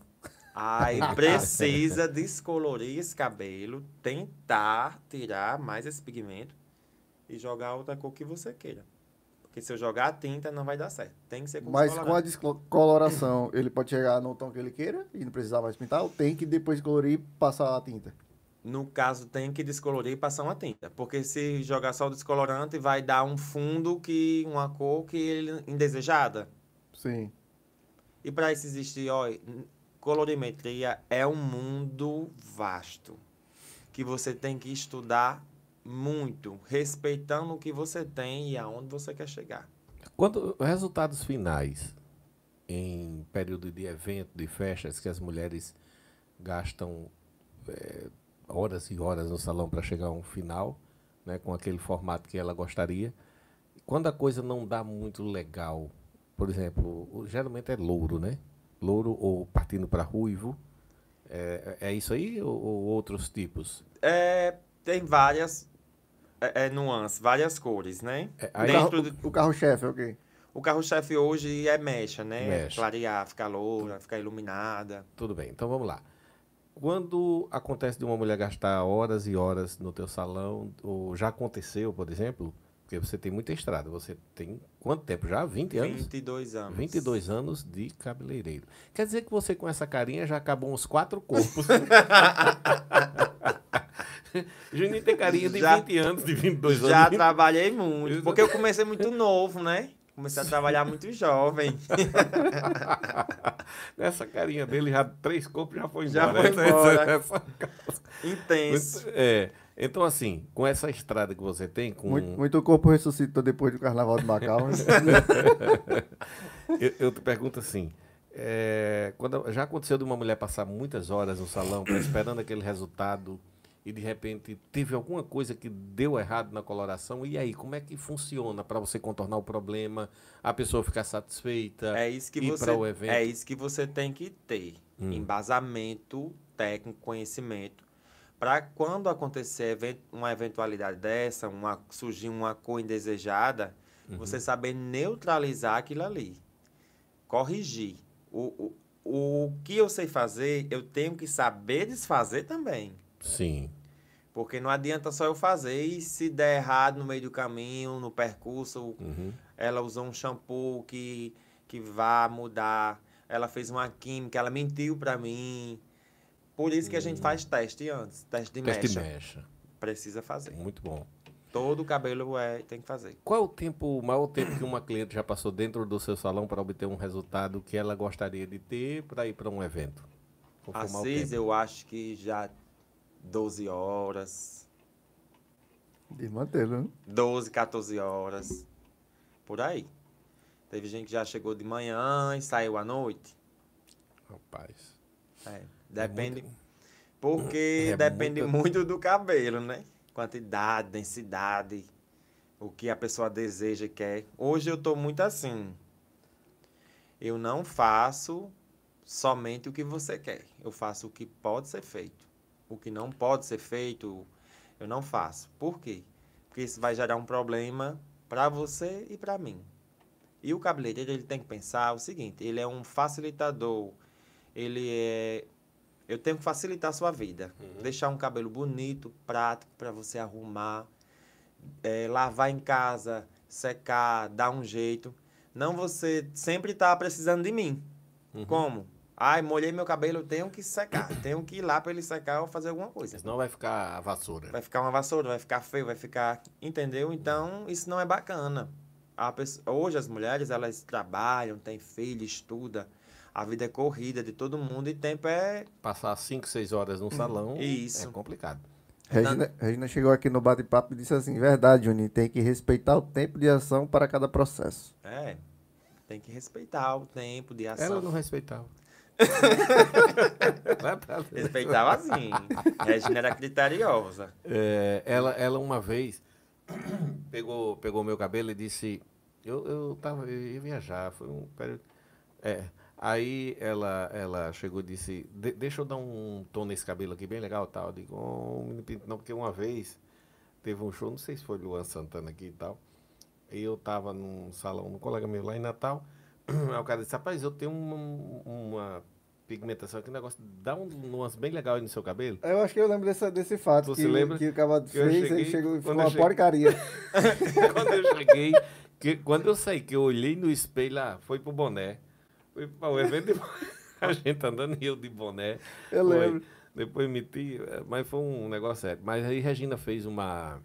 Aí precisa descolorir esse cabelo, tentar tirar mais esse pigmento e jogar outra cor que você queira. Porque se eu jogar a tinta, não vai dar certo. Tem que ser com Mas com a descoloração, ele pode chegar no tom que ele queira e não precisar mais pintar, ou tem que depois de colorir passar a tinta? No caso, tem que descolorir e passar uma tinta. Porque se jogar só o descolorante, vai dar um fundo que. uma cor que ele indesejada. Sim. E para isso existir, ó, colorimetria é um mundo vasto. Que você tem que estudar muito, respeitando o que você tem e aonde você quer chegar. Quando resultados finais em período de evento, de festas, que as mulheres gastam eh, horas e horas no salão para chegar a um final, né, com aquele formato que ela gostaria. Quando a coisa não dá muito legal, por exemplo, geralmente é louro, né? Louro ou partindo para ruivo. É, é isso aí ou, ou outros tipos? É, tem várias é, é, nuances, várias cores, né? É, O Dentro do- O carro-chefe, ok. O carro-chefe hoje é mecha, né? Mecha. Clarear, ficar loura, ficar iluminada. Tudo bem, então vamos lá. Quando acontece de uma mulher gastar horas e horas no teu salão, ou já aconteceu, por exemplo, porque você tem muita estrada, você tem quanto tempo já? 20 anos? 22 anos. 22 anos de cabeleireiro. Quer dizer que você com essa carinha já acabou uns quatro corpos. Juninho tem carinha de Já- 20 anos, de 22 Já anos. trabalhei muito, porque eu comecei muito novo, né? Comecei a trabalhar muito jovem. Nessa carinha dele, já três corpos já foi Já embora. foi embora. Essa- Intenso. É, então assim, com essa estrada que você tem, com Muito, muito corpo ressuscitou depois do carnaval de Macau. né? eu, eu te pergunto assim, é, quando já aconteceu de uma mulher passar muitas horas no salão tá esperando aquele resultado e de repente teve alguma coisa que deu errado na coloração e aí como é que funciona para você contornar o problema, a pessoa ficar satisfeita? É isso que ir você para o evento. é isso que você tem que ter. Hum. Embasamento técnico, conhecimento. Para quando acontecer uma eventualidade dessa, uma, surgir uma cor indesejada, Uhum. você saber neutralizar aquilo ali. Corrigir. O, o, o que eu sei fazer, eu tenho que saber desfazer também. Sim. Porque não adianta só eu fazer e se der errado no meio do caminho, no percurso, Uhum. ela usou um shampoo que, que vá mudar, ela fez uma química, ela mentiu pra mim. Por isso que a gente faz teste antes, teste de Hum. Teste de mecha. mecha. Precisa fazer. Muito bom. Todo cabelo é, tem que fazer. Qual é o tempo, o maior tempo que uma cliente já passou dentro do seu salão para obter um resultado que ela gostaria de ter para ir para um evento? Assis, eu acho que já 12 horas. De mantê-lo, né? 12, 14 horas. Por aí. Teve gente que já chegou de manhã e saiu à noite. Rapaz. É, depende. muito- Porque é depende muita- muito do cabelo, né? Quantidade, densidade, o que a pessoa deseja e quer. Hoje eu tô muito assim. Eu não faço somente o que você quer. Eu faço o que pode ser feito. O que não pode ser feito, eu não faço. Por quê? Porque isso vai gerar um problema para você e para mim. E o cabeleireiro ele tem que pensar o seguinte: ele é um facilitador, ele é eu tenho que facilitar a sua vida. Deixar um cabelo bonito, prático para você arrumar, é, lavar em casa, secar, dar um jeito. Não você sempre tá precisando de mim. Como? Ai, molhei meu cabelo, tenho que secar. tenho que ir lá para ele secar ou fazer alguma coisa. Senão vai ficar a vassoura. Vai ficar uma vassoura, vai ficar feio, vai ficar. Entendeu? Então, isso não é bacana. A pessoa- hoje as mulheres, elas trabalham, têm filho, estudam. A vida é corrida de todo mundo e tempo é. Passar 5, 6 horas no salão Isso. é complicado. Regina, Regina chegou aqui no bate-papo e disse assim: verdade, Juninho, tem que respeitar o tempo de ação para cada processo. É. Tem que respeitar o tempo de ação. Ela não respeitava. Respeitava assim. Regina era criteriosa. É, ela, ela uma vez pegou pegou meu cabelo e disse eu, eu tava eu ia viajar foi um período é aí ela ela chegou e disse "De- deixa eu dar um tom nesse cabelo aqui bem legal tal eu digo oh, não porque uma vez teve um show não sei se foi Luan Santana aqui e tal e eu tava num salão um colega meu lá em Natal aí o cara disse rapaz eu tenho uma, uma pigmentação aqui um negócio dá um nuance bem legal aí no seu cabelo Eu acho que eu lembro desse, desse fato Tu se lembra? que o Que eu fez, cheguei- ele chegou e eu uma cheguei- porcaria. quando eu cheguei, que, quando eu saí, que eu olhei no espelho lá, foi pro boné. Foi para o evento, de- a gente andando e eu de boné. Eu Foi. lembro. Depois meti, eh, mas foi um negócio sério. Mas aí Regina fez uma,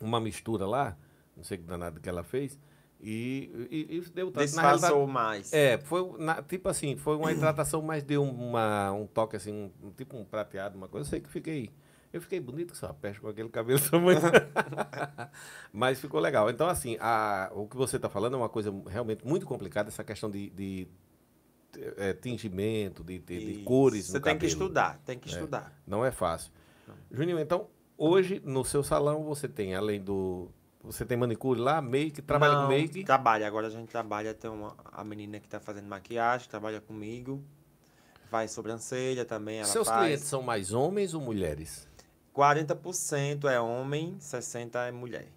uma mistura lá, não sei que danado que ela fez, e, e, e deu tanto. Disfarçou mais. é, foi na- tipo assim, foi uma hidratação, mas deu uma, um toque assim, um, tipo um prateado, uma coisa. Eu sei que fiquei. Eu fiquei bonito que só peste com aquele cabelo tamanho. mas ficou legal. Então, assim, a, o que você está falando é uma coisa realmente muito complicada, essa questão de, de eh, tingimento, de, de, de cores Você tem que cabelo. estudar, tem que estudar. Não é fácil. Juninho, então, hoje no seu salão você tem, além do. Você tem manicure lá, make, trabalha Não, com make. Trabalha, agora a gente trabalha, tem uma, a menina que tá fazendo maquiagem, trabalha comigo. Faz sobrancelha também, ela Seus faz. clientes são mais homens ou mulheres? 40% é homem, 60% é mulher.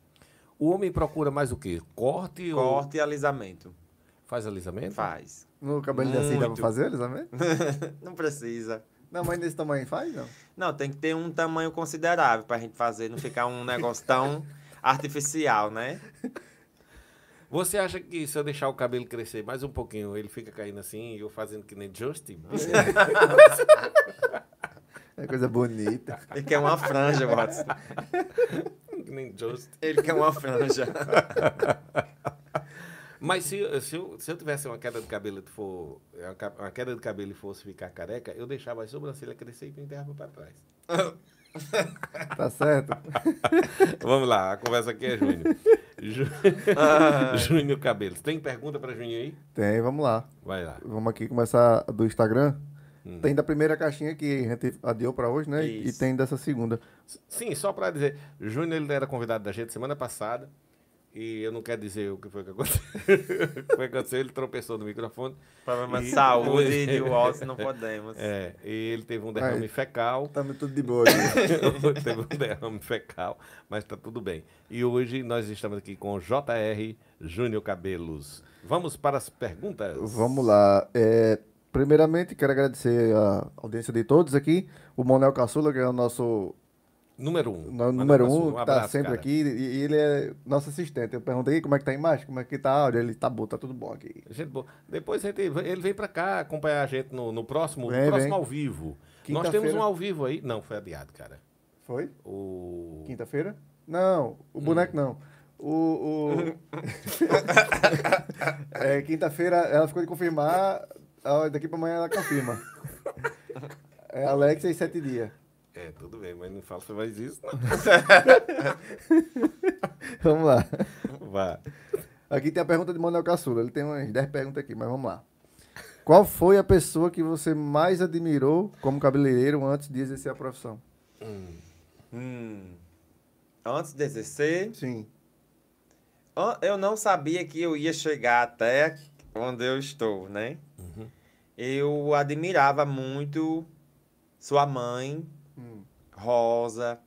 O homem procura mais o quê? Corte, ou Corte e alisamento. faz alisamento? Faz. No cabelo de assim dá pra Muito. fazer, Elizabeth? Não precisa. Não, mas nesse tamanho faz, não? Não, tem que ter um tamanho considerável pra gente fazer, não ficar um negócio tão artificial, né? Você acha que se eu deixar o cabelo crescer mais um pouquinho, ele fica caindo assim e eu fazendo que nem Justin? É coisa bonita. Ele quer uma franja, Watson. que nem Justin. Ele quer uma franja. Mas se, se, eu, se eu tivesse uma queda de cabelo e for. Uma queda de cabelo e fosse ficar careca, eu deixava a sobrancelha crescer e enterrava pra trás. Tá certo? Vamos lá, a conversa aqui é Júnior. Jú- Júnior Cabelos. Tem pergunta pra Júnior aí? Tem, vamos lá. Vai lá. Vamos aqui começar do Instagram. Hum. Tem da primeira caixinha que a gente adiou pra hoje, né? E Isso. tem dessa segunda. Sim, só para dizer, Júnior ele era convidado da gente semana passada e eu não quero dizer o que foi que aconteceu. o que foi que aconteceu, ele tropeçou no microfone. Problema de E- saúde de Watson não podemos. É, e ele teve um derrame Ai. fecal. Tamo tudo de boa aqui. teve um derrame fecal, mas tá tudo bem. E hoje nós estamos aqui com o JR Júnior Cabelos. Vamos para as perguntas. Vamos lá. É, primeiramente, quero agradecer a audiência de todos aqui. O Monel Caçula, que é o nosso Número um. no- número um, que tá sempre cara. aqui. E, e ele é nosso assistente. Eu perguntei como é que tá a imagem, como é que tá a áudio. Ele tá bom, tá tudo bom aqui. Gente boa. Depois a gente- ele vem pra cá acompanhar a gente no, no próximo, no Vem, próximo vem. ao vivo. Nós Quinta-feira. temos um ao vivo aí. Não, foi adiado, cara. Foi? O. Quinta-feira? Não, Hum. o boneco não. O. o... é, Quinta-feira ela ficou de confirmar. Daqui pra amanhã ela confirma. É Alexa e sete dias. É, tudo bem, mas não fala mais isso, não. Vamos lá. Vá. Aqui tem a pergunta de Manuel Caçula. Ele tem umas 10 perguntas aqui, mas vamos lá. Qual foi a pessoa que você mais admirou como cabeleireiro antes de exercer a profissão? Hum. Antes de exercer, Sim. eu não sabia que eu ia chegar até onde eu estou, né? Eu admirava muito sua mãe, Hum. Rosa.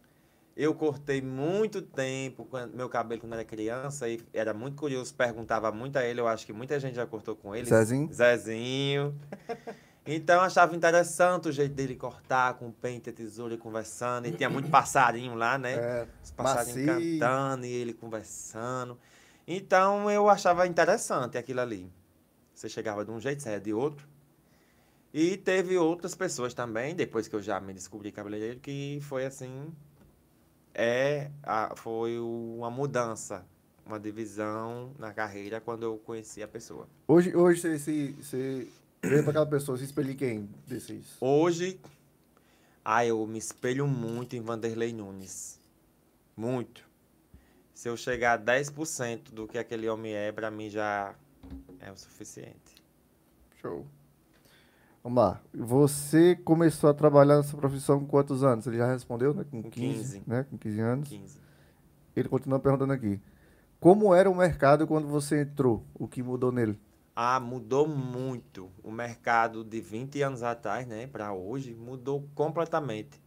Eu cortei muito tempo quando- meu cabelo quando era criança e era muito curioso, perguntava muito a ele, eu acho que muita gente já cortou com ele. Zezinho? Zezinho. Então achava interessante o jeito dele cortar com pente e tesoura e conversando. E tinha muito passarinho lá, né? É, Os passarinhos macio. cantando e ele conversando. Então eu achava interessante aquilo ali. Você chegava de um jeito, saia de outro. E teve outras pessoas também, depois que eu já me descobri cabeleireiro, que foi assim. É, a- foi uma mudança, uma divisão na carreira quando eu conheci a pessoa. Hoje, hoje você, se, você vê pra aquela pessoa, se espelha em quem desses? Hoje, ah, eu me espelho muito em Vanderlei Nunes. Muito. Se eu chegar a 10% do que aquele homem é, pra mim já é o suficiente. Show. Vamos lá. Você começou a trabalhar nessa profissão com quantos anos? Ele já respondeu, né? Com Com 15, 15. né? Com 15 anos. 15. Ele continua perguntando aqui. Como era o mercado quando você entrou? O que mudou nele? Ah, mudou muito. O mercado de 20 anos atrás, né, para hoje, mudou completamente.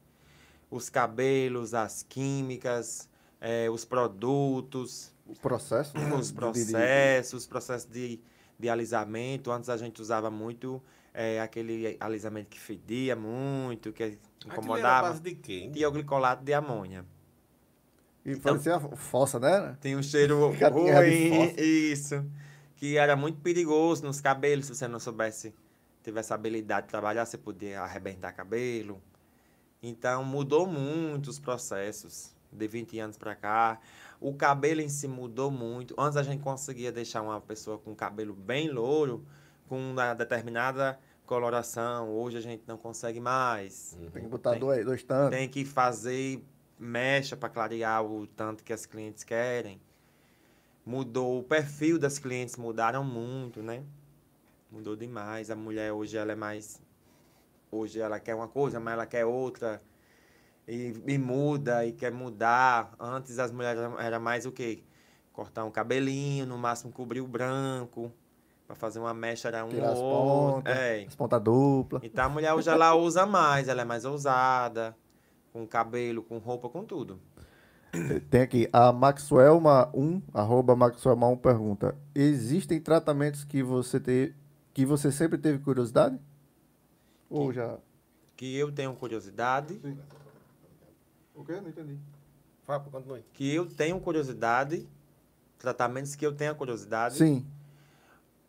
Os cabelos, as químicas, eh, os produtos, O processo? né? os processos, os processos de, de alisamento. Antes a gente usava muito eh, aquele alisamento que fedia muito, que Aquilo incomodava. base de? Tioglicolato de amônia. E Então- parecia fossa, né? Tem um cheiro ruim, isso. Que era muito perigoso nos cabelos, se você não soubesse, tivesse a habilidade de trabalhar, você podia arrebentar cabelo. Então, mudou muito os processos de 20 anos para cá. O cabelo em si mudou muito. Antes a gente conseguia deixar uma pessoa com cabelo bem louro, com uma determinada coloração. Hoje a gente não consegue mais. Tem que botar Tem- dois, dois tantos. Tem que fazer mecha para clarear o tanto que as clientes querem. Mudou o perfil das clientes, mudaram muito, né? Mudou demais. A mulher hoje ela é mais hoje ela quer uma coisa, mas ela quer outra. E, e muda e quer mudar. Antes as mulheres eram- era mais o quê? Cortar um cabelinho, no máximo cobrir o branco. Para fazer uma mecha era um Tirar as ou pontas. É. As pontas duplas. Então a mulher hoje ela usa mais, ela é mais ousada, com cabelo, com roupa, com tudo. Tem aqui, a Maxwellma1, arroba Maxwellma1 pergunta, existem tratamentos que você, te, que você sempre teve curiosidade? Ou já... Que eu tenho curiosidade, O quê? Não entendi. Fala, continue. que eu tenho curiosidade, tratamentos que eu tenho curiosidade. Sim,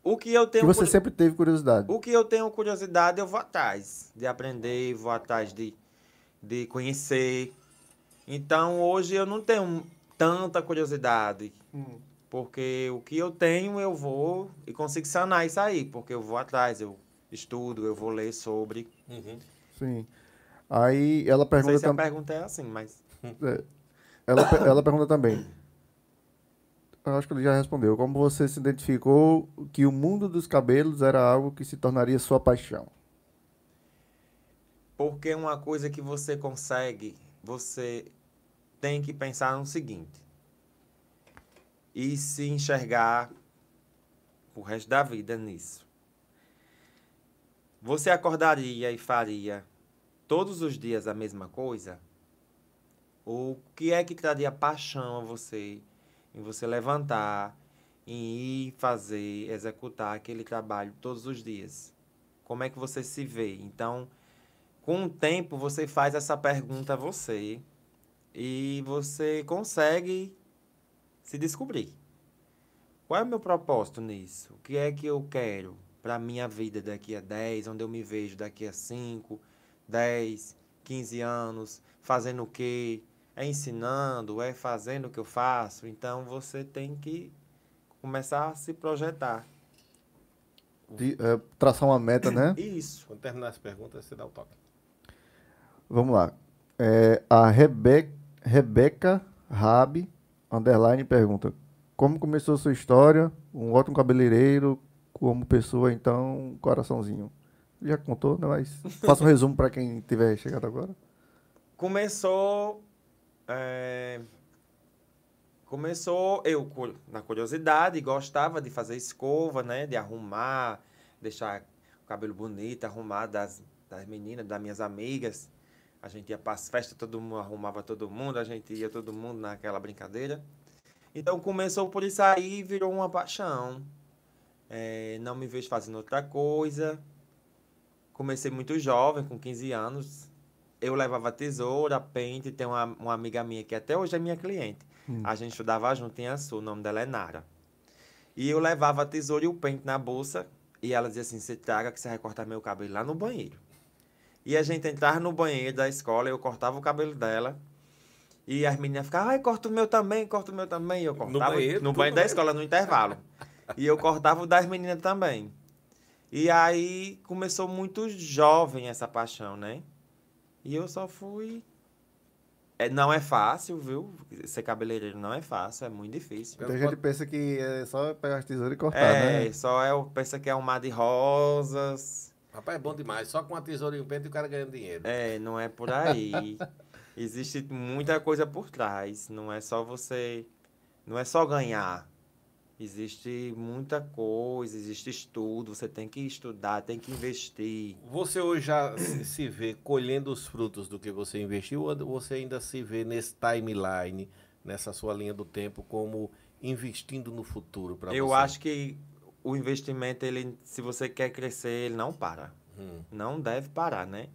O que eu que tenho você curi- sempre teve curiosidade. O que eu tenho curiosidade, eu vou atrás de aprender, vou atrás de, de conhecer. Então, hoje eu não tenho tanta curiosidade, Hum. porque o que eu tenho, eu vou e consigo sanar isso aí, porque eu vou atrás, eu estudo, eu vou ler sobre. Uhum. Sim. Aí ela Não sei pergunta, se a tam- pergunta é assim, mas é, ela, ela pergunta também, eu acho que ele já respondeu, como você se identificou que o mundo dos cabelos era algo que se tornaria sua paixão? porque uma coisa que você consegue, você tem que pensar no seguinte: e se enxergar o resto da vida nisso. Você acordaria e faria todos os dias a mesma coisa? O que é que traria paixão a você em você levantar, em ir fazer, executar aquele trabalho todos os dias? Como é que você se vê? Então, com o tempo, você faz essa pergunta a você e você consegue se descobrir. Qual é o meu propósito nisso? O que é que eu quero para a minha vida daqui a 10, onde eu me vejo daqui a 5, 10, 15 anos, fazendo o quê? É ensinando, é fazendo o que eu faço? Então você tem que começar a se projetar. De, é, traçar uma meta, né? Isso. Quando terminar as perguntas, você dá o toque. Vamos lá. É, a Rebe Rebeca Rabi, underline, pergunta: Como começou a sua história? Um ótimo cabeleireiro, como pessoa, então, coraçãozinho. Já contou, né? Mas faça um resumo para quem tiver chegado agora. Começou. É, Começou eu na curiosidade, gostava de fazer escova, né? De arrumar, deixar o cabelo bonito, arrumar das, das meninas, das minhas amigas. A gente ia para as festas, todo mundo arrumava todo mundo, a gente ia todo mundo naquela brincadeira. Então começou por isso aí e virou uma paixão. É, não me vejo fazendo outra coisa. Comecei muito jovem, com 15 anos. Eu levava tesoura, pente. Tem uma, uma amiga minha que até hoje é minha cliente. A gente estudava junto em Açu, o nome dela é Nara. E eu levava a tesoura e o pente na bolsa. E ela dizia assim: Você traga que você vai cortar meu cabelo lá no banheiro. E a gente entrava no banheiro da escola, eu cortava o cabelo dela. E as meninas ficavam, ai, corta o meu também, corta o meu também. E eu cortava banheiro, no banheiro da escola, no intervalo. E eu cortava o das meninas também. E aí começou muito jovem essa paixão, né? E eu só fui. É, não é fácil, viu? Ser cabeleireiro não é fácil, é muito difícil. Muita gente pensa que é só pegar as tesouras e cortar, É, né? só é, pensa que é um mar de rosas. Rapaz, é bom demais. Só com uma tesoura e um pente o cara ganhando dinheiro. É, não é por aí. Existe muita coisa por trás. Não é só você. Não é só ganhar. Existe muita coisa, existe estudo. Você tem que estudar, tem que investir. Você hoje já se vê colhendo os frutos do que você investiu ou você ainda se vê nesse timeline, nessa sua linha do tempo, como investindo no futuro para você? Eu acho que o investimento, ele, se você quer crescer, ele não para. Hum. Não deve parar, né?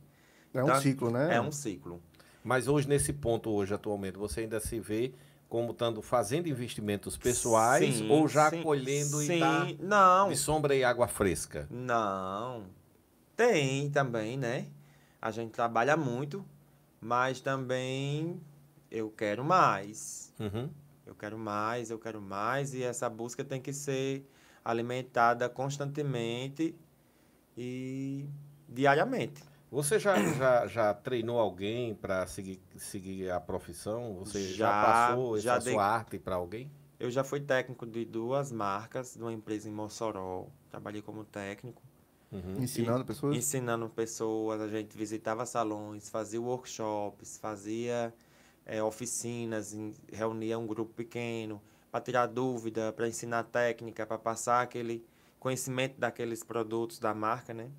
É um Então, ciclo, né? É um ciclo. Mas hoje, nesse ponto, hoje, atualmente, você ainda se vê como estando fazendo investimentos pessoais Sim, ou já sim, colhendo sim, e tá Não, de sombra e água fresca? Não. Tem também, né? A gente trabalha muito, mas também eu quero mais. Uhum. Eu quero mais, eu quero mais, e essa busca tem que ser alimentada constantemente e diariamente. Você já, já, já treinou alguém para seguir, seguir a profissão? Você já, Já, passou já essa dei- sua arte para alguém? Eu já fui técnico de duas marcas, de uma empresa em Mossoró. Trabalhei como técnico. Uhum. Ensinando pessoas. ensinando pessoas, a gente visitava salões, fazia workshops, fazia eh, oficinas, em- reunia um grupo pequeno para tirar dúvida, para ensinar técnica, para passar aquele conhecimento daqueles produtos da marca, né?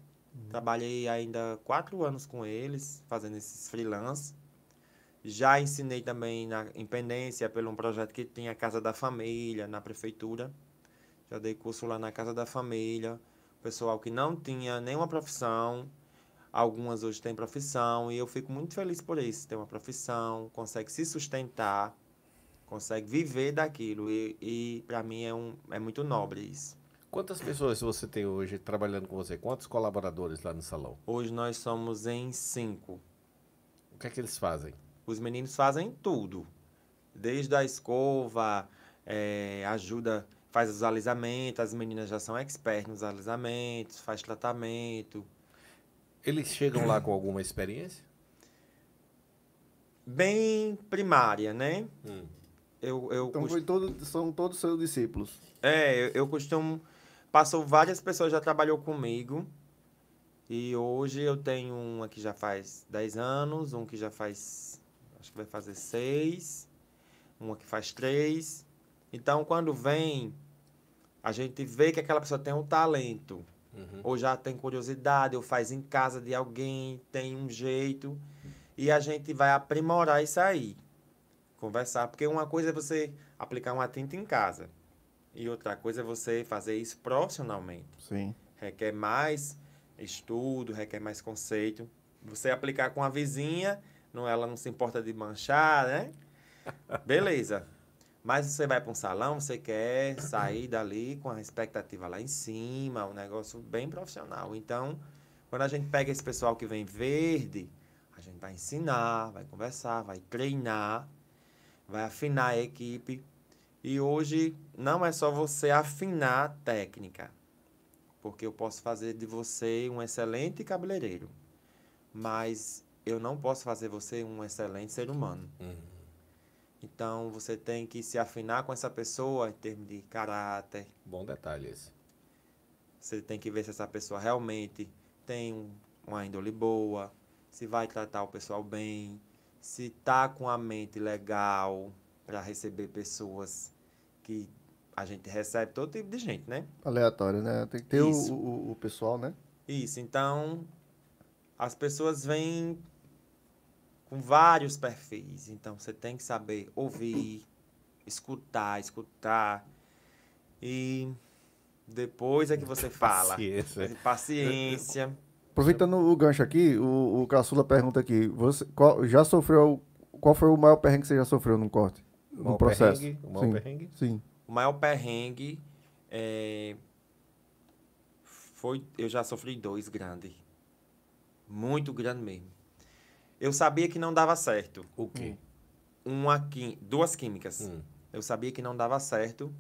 Trabalhei ainda quatro anos com eles, fazendo esses freelance. Já ensinei também na Independência, pelo um projeto que tinha a Casa da Família, na prefeitura. Já dei curso lá na Casa da Família. Pessoal que não tinha nenhuma profissão. Algumas hoje têm profissão. E eu fico muito feliz por isso. Ter uma profissão, consegue se sustentar, consegue viver daquilo. E, e para mim é, um, é muito nobre isso. Quantas pessoas você tem hoje trabalhando com você? Quantos colaboradores lá no salão? Hoje nós somos em cinco. O que é que eles fazem? Os meninos fazem tudo. Desde a escova, eh, ajuda, faz os alisamentos, as meninas já são expertas nos alisamentos, faz tratamento. Eles chegam lá com alguma experiência? Bem primária, né? Hum. Eu, eu, Então cost- foi todo, são todos seus discípulos. é, eu, eu costumo. Passou várias pessoas já trabalhou comigo. E hoje eu tenho uma que já faz 10 anos, um que já faz. Acho que vai fazer 6, uma que faz 3. Então, quando vem, a gente vê que aquela pessoa tem um talento. Uhum. ou já tem curiosidade, ou faz em casa de alguém, tem um jeito, e a gente vai aprimorar isso aí. Conversar, porque uma coisa é você aplicar uma tinta em casa, e outra coisa é você fazer isso profissionalmente. Sim. Requer mais estudo, requer mais conceito. Você aplicar com a vizinha, não, ela não se importa de manchar, né? Beleza. Mas você vai para um salão, você quer sair dali com a expectativa lá em cima, um negócio bem profissional. Então, quando a gente pega esse pessoal que vem verde, a gente vai ensinar, vai conversar, vai treinar, vai afinar a equipe. E hoje não é só você afinar a técnica, porque eu posso fazer de você um excelente cabeleireiro. Mas eu não posso fazer você um excelente ser humano. Uhum. Então você tem que se afinar com essa pessoa em termos de caráter. Bom detalhe esse. Você tem que ver se essa pessoa realmente tem um- uma índole boa, se vai tratar o pessoal bem, se tá com a mente legal para receber pessoas que a gente recebe todo tipo de gente, né? Aleatório, né? Tem que ter o, o, o pessoal, né? Isso, então as pessoas vêm com vários perfis, então você tem que saber ouvir, escutar, escutar e depois é que você fala. Paciência. Paciência. Aproveitando o gancho aqui, o, o Caçula pergunta aqui, você qual, já sofreu, qual foi o maior perrengue que você já sofreu num corte? O No maior processo? perrengue, o maior Sim. perrengue. Sim. O maior perrengue é, foi. Eu já sofri dois grandes. Muito grande mesmo. Eu sabia que não dava certo. O quê? Uma, quim- duas químicas. Hum. Eu sabia que não dava certo.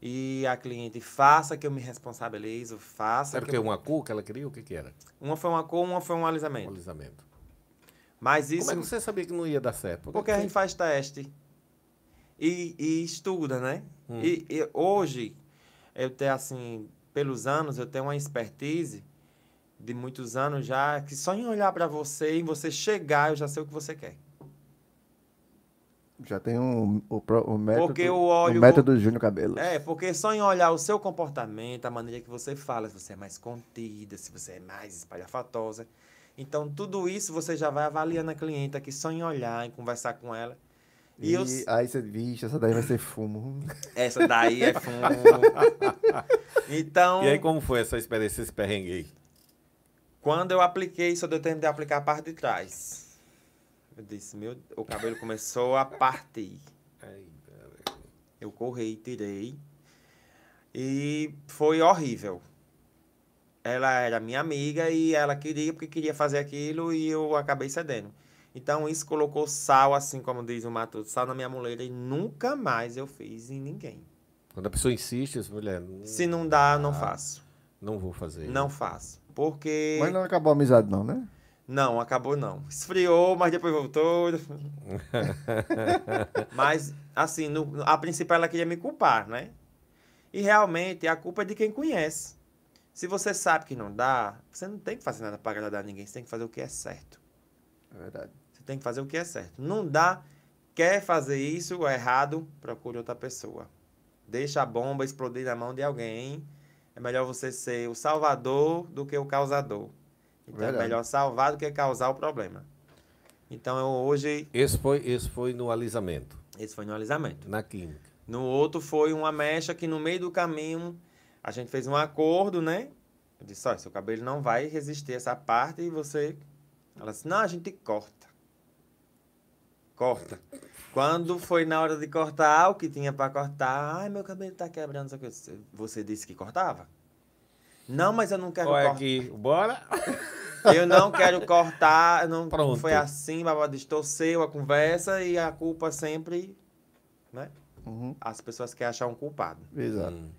E a cliente, faça que eu me responsabilizo, faça Era o que quê? eu... Uma cu que ela queria? O que que era? Uma foi uma cor, uma foi um Um alisamento. alisamento. Mas isso Como é que você sabia que não ia dar certo? Por que porque que a gente faz teste e, e estuda, né? Hum. E, e hoje, eu tenho assim, pelos anos, eu tenho uma expertise de muitos anos já, que só em olhar para você e você chegar, eu já sei o que você quer. Já tem um, o, o método, Porque eu olho- o método Júnior Cabelo. É, porque só em olhar o seu comportamento, a maneira que você fala, se você é mais contida, se você é mais espalhafatosa. Então, tudo isso você já vai avaliando a cliente aqui só em olhar, em conversar com ela. E, E, eu, aí você, vixe, essa daí vai ser fumo. essa daí é fundo. Então, E aí, como foi essa experiência, esse perrengue aí? quando eu apliquei, só deu tempo de aplicar a parte de trás. Eu disse, meu, o cabelo começou a partir. Eu corri, tirei. E foi horrível. Ela era minha amiga e ela queria porque queria fazer aquilo e eu acabei cedendo. Então isso colocou sal, assim como diz o Matuto, sal na minha muleira e nunca mais eu fiz em ninguém. Quando a pessoa insiste, essa mulher, não, Se não dá, não faço. não vou fazer. Não faço. Porque. Mas não acabou a amizade não, né? Não, acabou não. Esfriou, mas depois voltou. mas, assim, no, a princípio ela queria me culpar, né? E realmente a culpa é de quem conhece. Se você sabe que não dá, você não tem que fazer nada para agradar ninguém. Você tem que fazer o que é certo. É verdade. Você tem que fazer o que é certo. Não dá, quer fazer isso ou errado, procure outra pessoa. Deixa a bomba explodir na mão de alguém. É melhor você ser o salvador do que o causador. Então Verdade. é melhor salvar do que causar o problema. Então eu hoje, Esse foi, esse foi no alisamento, esse foi no alisamento. na química. No outro foi uma mecha que no meio do caminho a gente fez um acordo, né? Eu disse, olha, seu cabelo não vai resistir a essa parte e você. Ela disse, não, a gente corta. Corta. Quando foi na hora de cortar, o que tinha para cortar, ai, meu cabelo tá quebrando, disse, você disse que cortava? Não, mas eu não quero Olha cortar. aqui, bora! Eu não quero cortar, não Pronto. foi assim, babá, distorceu a conversa e a culpa sempre, né? Uhum. As pessoas querem achar um culpado. Exato. Hum.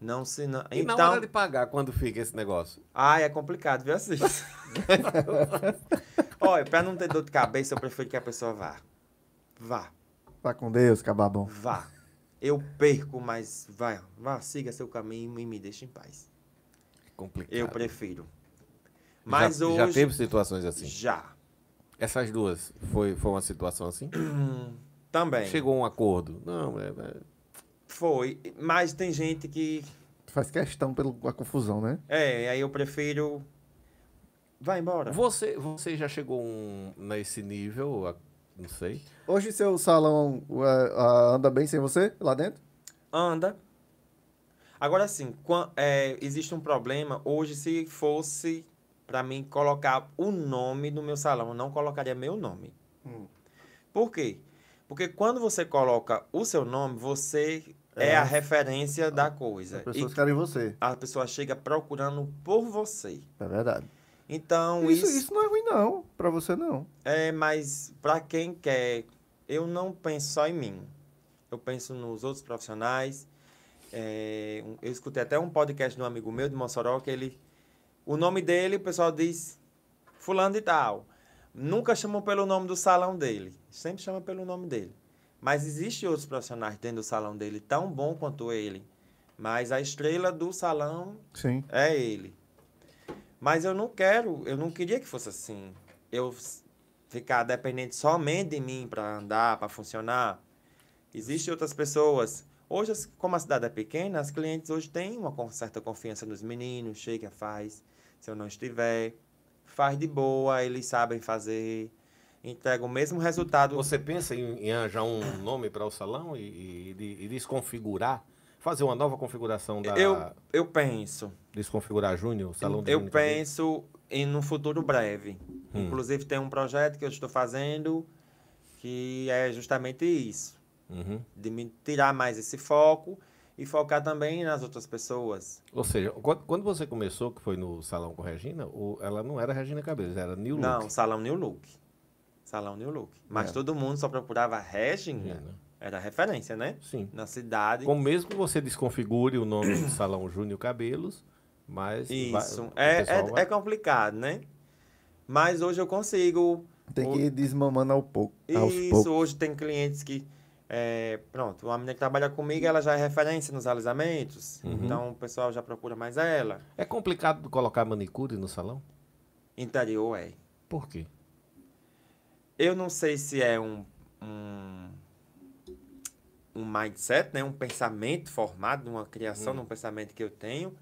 Não se não. E na então, hora de pagar, quando fica esse negócio? ai, é complicado, viu assim? Olha, pra não ter dor de cabeça, eu prefiro que a pessoa vá. Vá, Vá com Deus, cababom. vá. Eu perco, mas vai, vá, siga seu caminho e me deixe em paz. Complicado. Eu prefiro. Mas já, hoje já teve situações assim? já. Essas duas, foi, foi uma situação assim? Também. Chegou a um acordo? Não, é, é, Foi, mas tem gente que Faz questão pela confusão, né? é, aí eu prefiro vai embora. Você, você já chegou um, nesse nível, a- não sei. Hoje seu salão é, ah, anda bem sem você lá dentro? Anda. Agora sim, é, existe um problema. Hoje, se fosse para mim colocar o nome no meu salão, eu não colocaria meu nome. Hum. Por quê? Porque quando você coloca o seu nome, você é, É. a referência da coisa. As pessoas E querem você. a pessoa chega procurando por você. É verdade. Então, Isso, isso, isso não é ruim, não. Pra você, não. é mais para quem quer. Eu não penso só em mim. Eu penso nos outros profissionais. É, eu escutei até um podcast de um amigo meu de Mossoró que ele. O nome dele, o pessoal diz Fulano de Tal. Nunca chamam pelo nome do salão dele. Sempre chama pelo nome dele. Mas existe outros profissionais dentro do salão dele tão bom quanto ele. Mas a estrela do salão Sim. é ele. Mas eu não quero, eu não queria que fosse assim. Eu ficar dependente somente de mim para andar, para funcionar. Existem outras pessoas. Hoje, como a cidade é pequena, as clientes hoje têm uma certa confiança nos meninos. Chega, faz. Se eu não estiver, faz de boa, eles sabem fazer. Entrega o mesmo resultado. Você pensa em, arranjar um nome para o salão e, e, e desconfigurar? Fazer uma nova configuração da. Eu, eu penso. Desconfigurar Júnior, o salão de Eu Júnior penso em um futuro breve. Hum. Inclusive tem um projeto que eu estou fazendo que é justamente isso, Uhum. de me tirar mais esse foco e focar também nas outras pessoas. Ou seja, quando, você começou, que foi no salão com Regina, ela não era Regina Cabelos, era New Look. Não, salão New Look. Salão New Look. Mas É. todo mundo só procurava Regina. Regina. Era referência, né? Sim. Na cidade. Como mesmo que você desconfigure o nome do salão Júnior Cabelos, mas. vai- Isso. o é, é, vai- é complicado, né? Mas hoje eu consigo Tem que ir desmamando ao pouco, aos Isso, poucos. hoje tem clientes que. é, pronto, uma menina que trabalha comigo, ela já é referência nos alisamentos. Uhum. Então o pessoal já procura mais ela. É complicado colocar manicure no salão? Interior é. Por quê? Eu não sei se é um, um, um mindset, né? um pensamento formado, uma criação de um pensamento que eu tenho.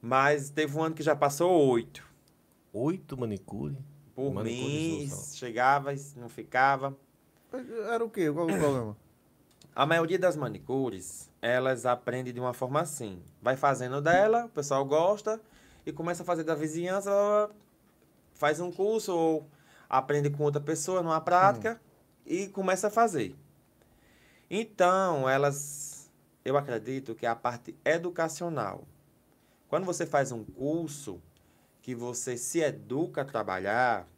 Mas teve um ano que já passou oito. Oito manicure? Por no salão. chegava, e não ficava. Era o quê? Qual o problema? A maioria das manicures, elas aprendem de uma forma assim. Vai fazendo dela, o pessoal gosta, e começa a fazer da vizinhança, ela faz um curso ou aprende com outra pessoa numa prática e começa a fazer. Então, elas, eu acredito que é a parte educacional. Quando você faz um curso que você se educa a trabalhar,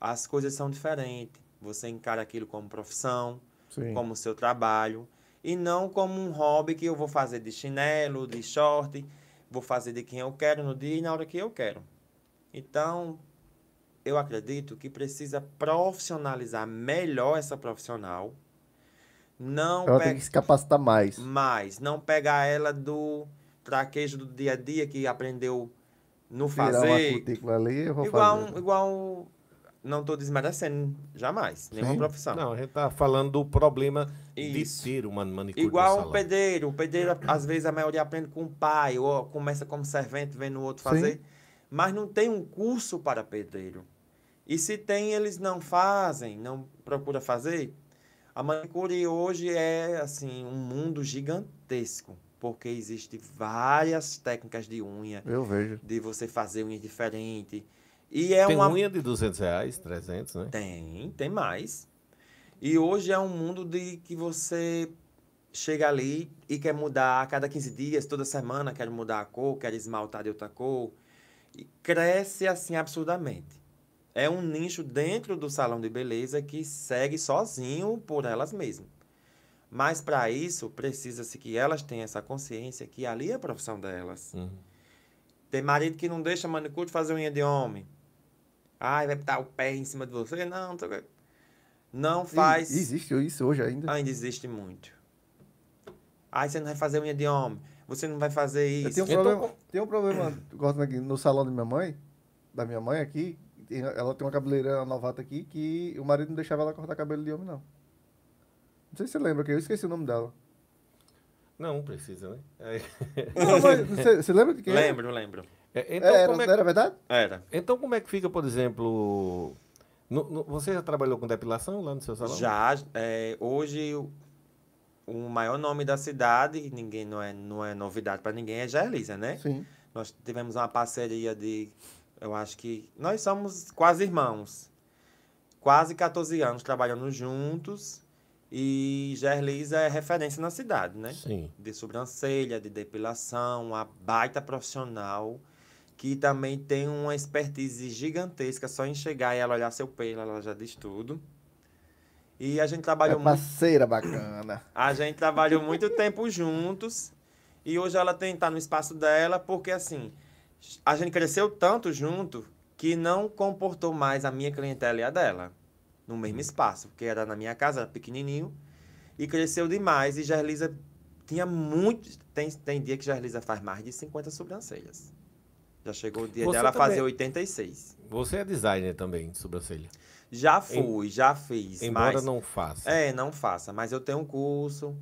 as coisas são diferentes. Você encara aquilo como profissão, Sim. como seu trabalho e não como um hobby que eu vou fazer de chinelo, de short, vou fazer de quem eu quero no dia e na hora que eu quero. Então, eu acredito que precisa profissionalizar melhor essa profissional. Não Ela pe- tem que se capacitar mais. mais, não pegar ela do traquejo do dia a dia que aprendeu no Tirar uma fazer. cutícula ali, eu vou Igual, fazer. um- igual não estou desmerecendo jamais, nenhuma Sim. profissão. Não, a gente tá falando do problema Isso. de ter uma manicure Igual um pedreiro. O pedreiro, às vezes, a maioria aprende com o pai, ou começa como servente, vendo o outro Sim. fazer. Mas não tem um curso para pedreiro. E se tem, eles não fazem, não procuram fazer. A manicure hoje é, assim, um mundo gigantesco. Porque existem várias técnicas de unha, Eu vejo. de você fazer unha diferente. E é Tem uma... unha de 200 reais, 300, né? Tem, tem mais. E hoje é um mundo de que você chega ali e quer mudar a cada 15 dias, toda semana quer mudar a cor, quer esmaltar de outra cor. E cresce assim absurdamente. É um nicho dentro do salão de beleza que segue sozinho por elas mesmas. Mas para isso, precisa-se que elas tenham essa consciência que ali é a profissão delas. Uhum. Tem marido que não deixa manicure fazer unha de homem. Ai, vai botar o pé em cima de você. Não, não. Não faz. E- Existe isso hoje ainda? Ainda existe muito. Ai, você não vai fazer unha de homem. Você não vai fazer Eu isso. tenho um problema, tem um problema cortando aqui, no salão da minha mãe, da minha mãe aqui, tem- ela tem uma cabeleireira novata aqui que o marido não deixava ela cortar cabelo de homem, não. Não sei se você lembra, que eu esqueci o nome dela. Não, não precisa, né? É, Não, mas você, você lembra de quem? Lembro, lembro. é, É, então, era, como é, era verdade? Era. então, como é que fica, por exemplo... no- no- você já trabalhou com depilação lá no seu salão? Já, é, hoje, o, o maior nome da cidade, ninguém não é, não é novidade para ninguém, é Gelisa, né? Sim. Nós tivemos uma parceria de, eu acho que nós somos quase irmãos. Quase 14 anos trabalhando juntos e Gerlisa é referência na cidade, né? Sim. De sobrancelha, de depilação, uma baita profissional que também tem uma expertise gigantesca só em chegar e ela olhar seu pelo, ela já diz tudo. E a gente É trabalhou muito parceira bacana. a gente trabalhou muito tempo juntos e hoje ela tem tá no espaço dela porque assim, a gente cresceu tanto junto que não comportou mais a minha clientela e a dela no mesmo espaço, porque era na minha casa, era pequenininho, e cresceu demais. E Gerlisa tinha muito. Tem, tem dia que Gerlisa faz mais de 50 sobrancelhas. Já chegou o dia Você dela também- fazer 86. Você é designer também de sobrancelha. Já fui, já fiz. Embora mas, não faça. É, não faça, mas eu tenho um curso.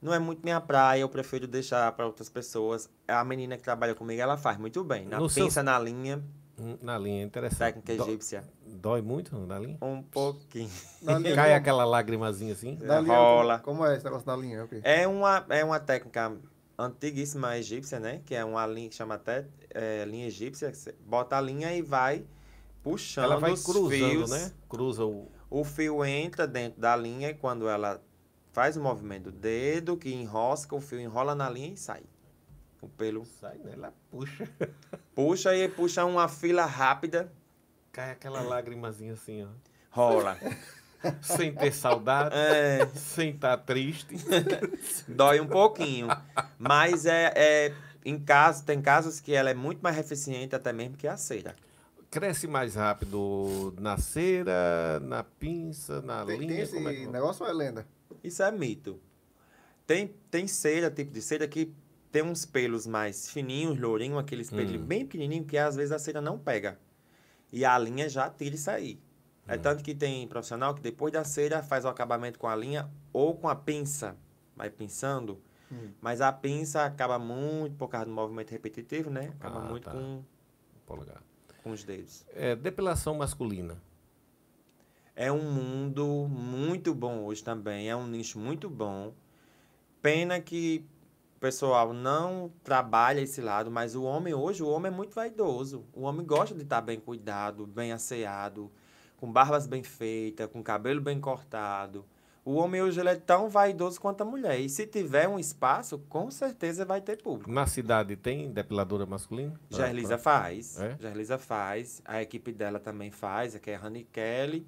Não é muito minha praia, eu prefiro deixar para outras pessoas. A menina que trabalha comigo, ela faz muito bem. Na No seu- pinça, na linha, Hum, Na linha, interessante. técnica Dó- egípcia. Dói muito na linha? Um pouquinho. Na linha, Cai como- aquela lágrimazinha assim? na linha, rola. Como, é esse negócio da linha? ok? É uma, é uma técnica antiguíssima egípcia, né? Que é uma linha que chama até é, linha egípcia. que Você bota a linha e vai puxando Ela vai os cruzando, fios. né? Cruza o. O fio entra dentro da linha e quando ela faz o movimento do dedo, que enrosca, o fio enrola na linha e sai. O pelo Sai, né? Ela puxa. puxa e puxa uma fila rápida, Cai aquela lágrimazinha assim, ó. rola. Sem ter saudade, É, sem estar triste. dói um pouquinho. Mas é, é em caso, tem casos que ela é muito mais eficiente até mesmo que a cera. Cresce mais rápido na cera, na pinça, na Tem, linha. tem esse como é que- negócio ou é lenda? Isso é mito. Tem, tem cera, tipo de cera que tem uns pelos mais fininhos, lourinhos, aqueles pelos Hum. bem pequenininhos que às vezes a cera não pega. E a linha já tira isso aí. É Hum. tanto que tem profissional que depois da cera faz o acabamento com a linha ou com a pinça. Vai pinçando. Hum. Mas a pinça acaba muito, por causa do movimento repetitivo, né? Acaba Ah, muito tá. com, Polegar. com os dedos. É, depilação masculina. É um mundo muito bom hoje também. É um nicho muito bom. Pena que o pessoal não trabalha esse lado, mas o homem hoje, o homem é muito vaidoso. O homem gosta de estar bem cuidado, bem asseado, com barbas bem feitas, com cabelo bem cortado. O homem hoje ele é tão vaidoso quanto a mulher. E se tiver um espaço, com certeza vai ter público. Na cidade tem depiladora masculina? Gerlisa faz. É? Gerlisa faz. A equipe dela também faz, que é a Rani Kelly,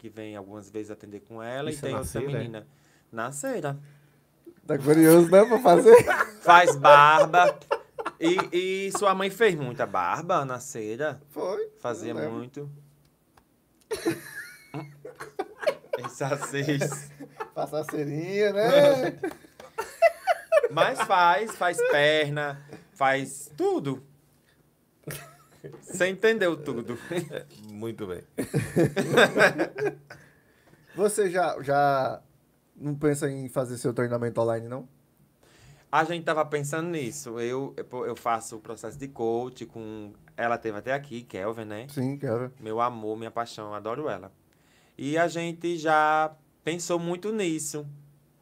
que vem algumas vezes atender com ela. Isso e tem na outra cera, é? menina. Na cera. Tá curioso, né, pra fazer? Faz barba. e, e sua mãe fez muita barba na cera. Foi. Fazia muito. Essa seis. Passar cerinha, né? Mas faz, faz perna, faz tudo. Você entendeu tudo. Muito bem. Você já, já não pensa em fazer seu treinamento online, não? A gente tava pensando nisso. Eu, eu faço o processo de coach com. Ela teve até aqui, Kelvin, né? Sim, quero. Meu amor, minha paixão, adoro ela. E a gente já pensou muito nisso.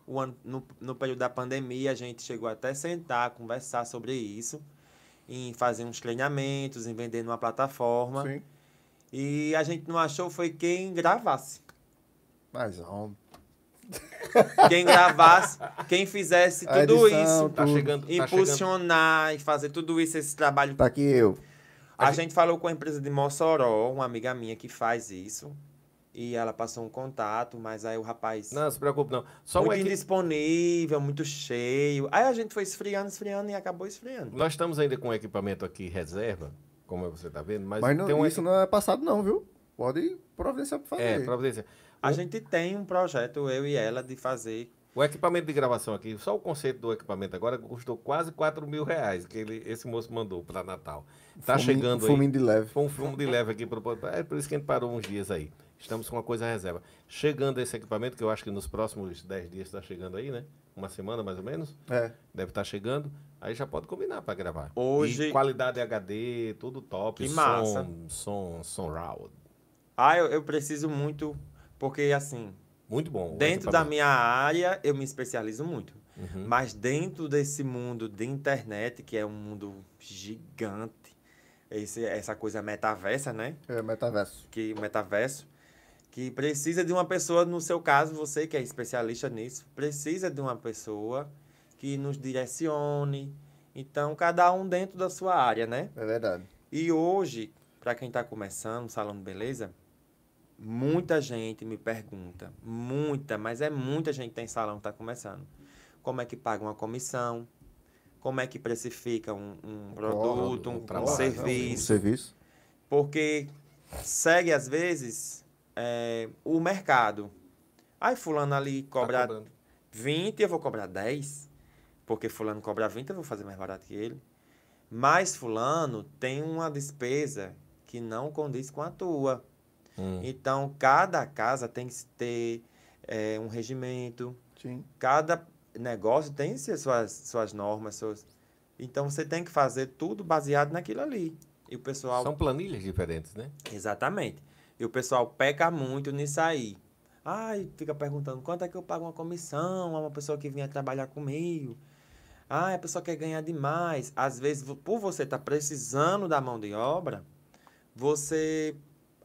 Ano, no, no período da pandemia, a gente chegou até sentar, conversar sobre isso, em fazer uns treinamentos, em vender numa plataforma. Sim. E a gente não achou foi quem gravasse. Mas, ó, Quem gravasse, quem fizesse A tudo edição, isso. Tá chegando. Tá chegando. impulsionar e fazer tudo isso, esse trabalho tá aqui eu. A gente falou com a empresa de Mossoró, uma amiga minha que faz isso. E ela passou um contato, mas aí o rapaz. Não, se preocupe, não. Só um muito equi... indisponível, muito cheio. Aí a gente foi esfriando, esfriando e acabou esfriando. Nós estamos ainda com o equipamento aqui reserva, como você está vendo, mas, Mas não- tem um isso não é passado, não, viu? Pode providenciar pra fazer. É, providência. A O- gente tem um projeto, eu e ela, de fazer. O equipamento de gravação aqui, só o conceito do equipamento agora custou quase 4 mil reais, que ele, esse moço mandou para Natal. Tá Fuminho- chegando aí. Fuminho de leve. Foi um filme de leve aqui pro É por isso que a gente parou uns dias aí. Estamos com uma coisa reserva. Chegando esse equipamento, que eu acho que nos próximos 10 dias está chegando aí, né? Uma semana mais ou menos. É. Deve estar chegando. Aí já pode combinar para gravar. Hoje- E qualidade HD, tudo top. Que som, massa. Som, som raw. Ah, eu, eu preciso muito, porque assim, Muito bom. dentro da minha área, eu me especializo muito. Uhum. Mas dentro desse mundo de internet, que é um mundo gigante, esse, essa coisa metaversa, né? É metaverso. que metaverso, que precisa de uma pessoa, no seu caso, você que é especialista nisso, precisa de uma pessoa que nos direcione. Então, cada um dentro da sua área, né? É verdade. E hoje, para quem está começando o salão de beleza, muita gente me pergunta, muita, mas é muita gente que tem salão que está começando. Como é que paga uma comissão? Como é que precifica um, um produto, um um, um Um serviço? serviço. Porque segue, às vezes, é, o mercado. Aí fulano ali cobra Tá cobrando. 20, eu vou cobrar 10. Porque fulano cobra 20, eu vou fazer mais barato que ele. Mas fulano tem uma despesa que não condiz com a tua. Hum. Então, cada casa tem que ter é, um regimento, Sim. cada negócio tem suas, suas, suas normas. Suas... Então, você tem que fazer tudo baseado naquilo ali. E o pessoal. São planilhas diferentes, né? Exatamente. E o pessoal peca muito nisso aí. Ai, fica perguntando quanto é que eu pago uma comissão a uma pessoa que vinha trabalhar comigo. Ah, a pessoa quer ganhar demais. Às vezes, por você estar precisando da mão de obra, você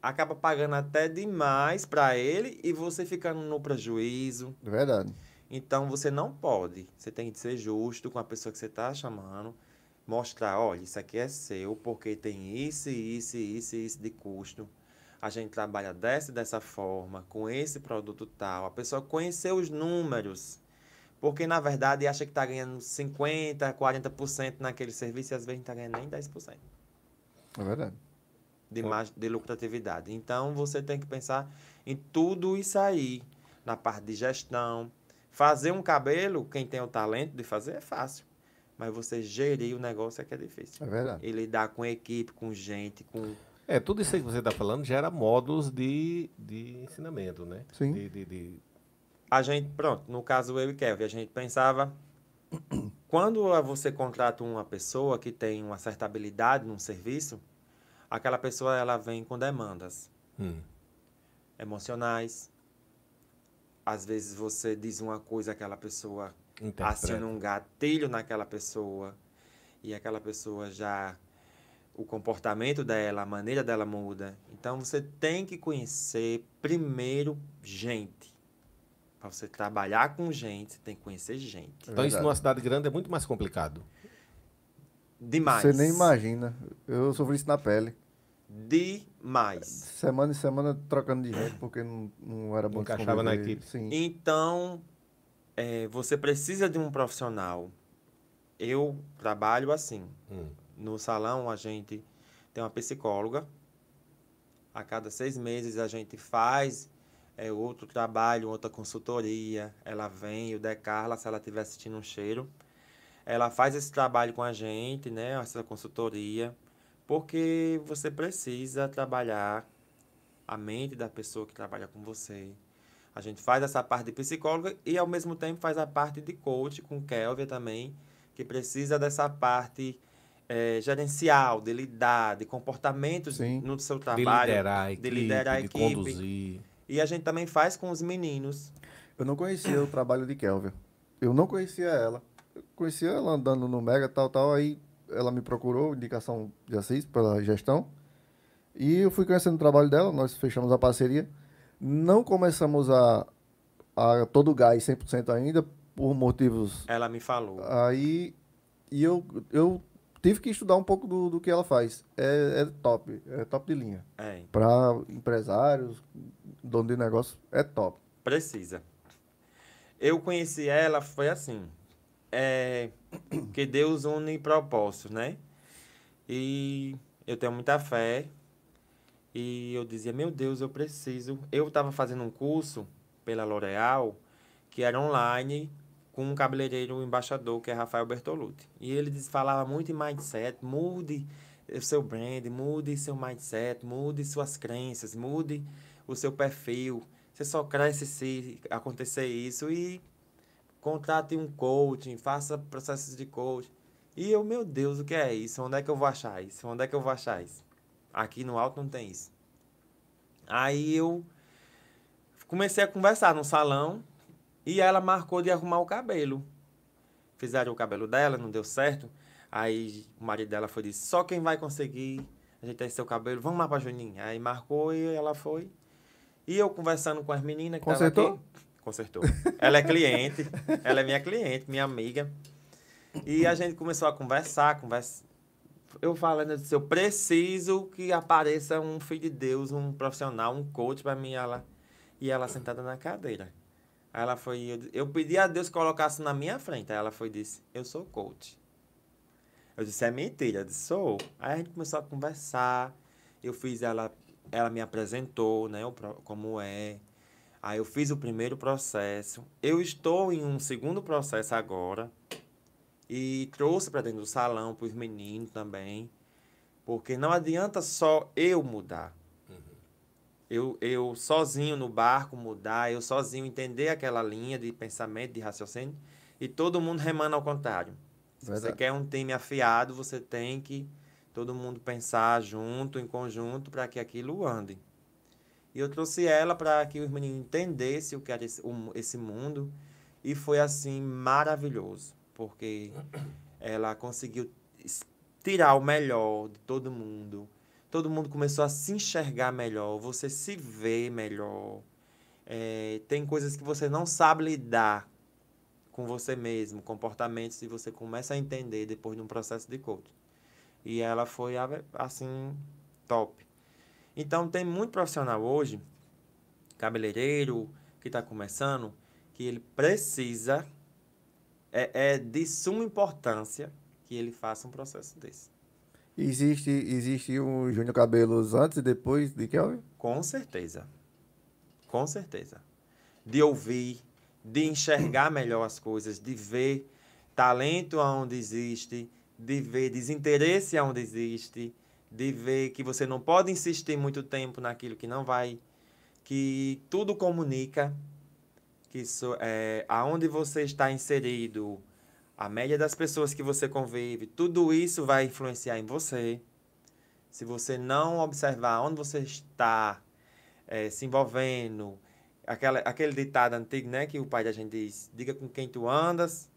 acaba pagando até demais para ele e você ficando no prejuízo. É verdade. Então você não pode. Você tem que ser justo com a pessoa que você está chamando. Mostrar, olha, isso aqui é seu, porque tem isso, isso, isso e isso de custo. A gente trabalha dessa e dessa forma, com esse produto tal. A pessoa conhecer os números. Porque, na verdade, acha que está ganhando 50%, 40% naquele serviço e às vezes não está ganhando nem 10% É verdade. de, mar- de lucratividade. Então, você tem que pensar em tudo isso aí, na parte de gestão. Fazer um cabelo, quem tem o talento de fazer, é fácil. Mas você gerir o negócio é que é difícil. É verdade. E lidar com equipe, com gente, com... É, tudo isso aí que você está falando gera modos de, de ensinamento, né? Sim. De, de, de- A gente, pronto, no caso eu e Kevin, a gente pensava... Quando você contrata uma pessoa que tem uma certa habilidade num serviço, aquela pessoa ela vem com demandas. Hum. emocionais. Às vezes você diz uma coisa, aquela pessoa Interpreta. aciona um gatilho naquela pessoa e aquela pessoa já o comportamento dela, a maneira dela muda. Então você tem que conhecer primeiro gente. Para você trabalhar com gente, você tem que conhecer gente. É Então isso numa cidade grande é muito mais complicado. Demais. Você nem imagina. Eu sofri isso na pele. Demais. Semana em semana trocando de gente, porque não, não era bom encaixava na equipe. Sim. Então, é, você precisa de um profissional. Eu trabalho assim. Hum. No salão, a gente tem uma psicóloga. A cada seis meses, a gente faz é, outro trabalho, outra consultoria. Ela vem, o de Carla, se ela estiver assistindo um cheiro. Ela faz esse trabalho com a gente, né? Essa consultoria. Porque você precisa trabalhar a mente da pessoa que trabalha com você. A gente faz essa parte de psicóloga e, ao mesmo tempo, faz a parte de coach com Kelvin também, que precisa dessa parte eh, gerencial, de lidar, de comportamentos Sim. no seu De trabalho. liderar a equipe, de liderar a de equipe. conduzir. E a gente também faz com os meninos. Eu não conhecia o trabalho de Kelvin. Eu não conhecia ela. Eu conhecia ela andando no Mega, tal, tal. Aí ela me procurou, indicação de Assis, pela gestão. E eu fui conhecendo o trabalho dela, nós fechamos a parceria. Não começamos a, a todo gás 100% ainda, por motivos Ela me falou. Aí e eu, eu tive que estudar um pouco do, do que ela faz. É, é top, é top de linha. É, Para empresários, dono de negócio, é top. precisa. Eu conheci ela, foi assim. É, que Deus une propósitos, né? E eu tenho muita fé. E eu dizia, meu Deus, eu preciso. Eu estava fazendo um curso pela L'Oréal, que era online, com um cabeleireiro embaixador, que é Rafael Bertolucci. E ele diz- falava muito em mindset, mude seu brand, mude seu mindset, mude suas crenças, mude o seu perfil. Você só cresce se acontecer isso e contrate um coaching, faça processos de coaching. E eu, meu Deus, o que é isso? Onde é que eu vou achar isso? Onde é que eu vou achar isso? Aqui no alto não tem isso. Aí eu comecei a conversar no salão e ela marcou de arrumar o cabelo. Fizeram o cabelo dela, não deu certo. Aí o marido dela foi e disse: só quem vai conseguir ajeitar seu cabelo, vamos lá pra Juninha. Aí marcou e ela foi. E eu conversando com as meninas que Consertou? aqui. Consertou. Ela é cliente, ela é minha cliente, minha amiga. E a gente começou a conversar, conversa. Eu falando, eu disse, eu preciso que apareça um filho de Deus, um profissional, um coach para mim. Ela, e ela sentada na cadeira. Aí ela foi, eu, eu pedi a Deus que colocasse na minha frente. Aí ela foi disse, eu sou coach. Eu disse, é mentira. Eu disse, sou. Aí a gente começou a conversar. Eu fiz ela, ela me apresentou, né, o como é. Aí eu fiz o primeiro processo. Eu estou em um segundo processo agora e trouxe para dentro do salão para os meninos também, porque não adianta só eu mudar. Eu, eu sozinho no barco mudar, eu sozinho entender aquela linha de pensamento, de raciocínio, e todo mundo remando ao contrário. Se você Verdade. quer um time afiado, você tem que todo mundo pensar junto, em conjunto, para que aquilo ande. E eu trouxe ela para que os meninos entendessem o que era esse, o esse mundo, e foi assim maravilhoso, porque ela conseguiu tirar o melhor de todo mundo. Todo mundo começou a se enxergar melhor, você se vê melhor. É, tem coisas que você não sabe lidar com você mesmo, comportamentos que você começa a entender depois de um processo de coaching. E ela foi assim top. Então tem muito profissional hoje, cabeleireiro que está começando, que ele precisa é, é de suma importância que ele faça um processo desse. Existe, existe um Júnior Cabelos antes e depois de Kelvin? Com certeza. Com certeza. De ouvir, de enxergar melhor as coisas, de ver talento aonde existe, de ver desinteresse aonde existe, de ver que você não pode insistir muito tempo naquilo que não vai, que tudo comunica, que isso é aonde você está inserido, a média das pessoas que você convive, tudo isso vai influenciar em você. Se você não observar onde você está eh, se envolvendo, aquela, aquele ditado antigo, né, que o pai da gente diz, diga com quem tu andas.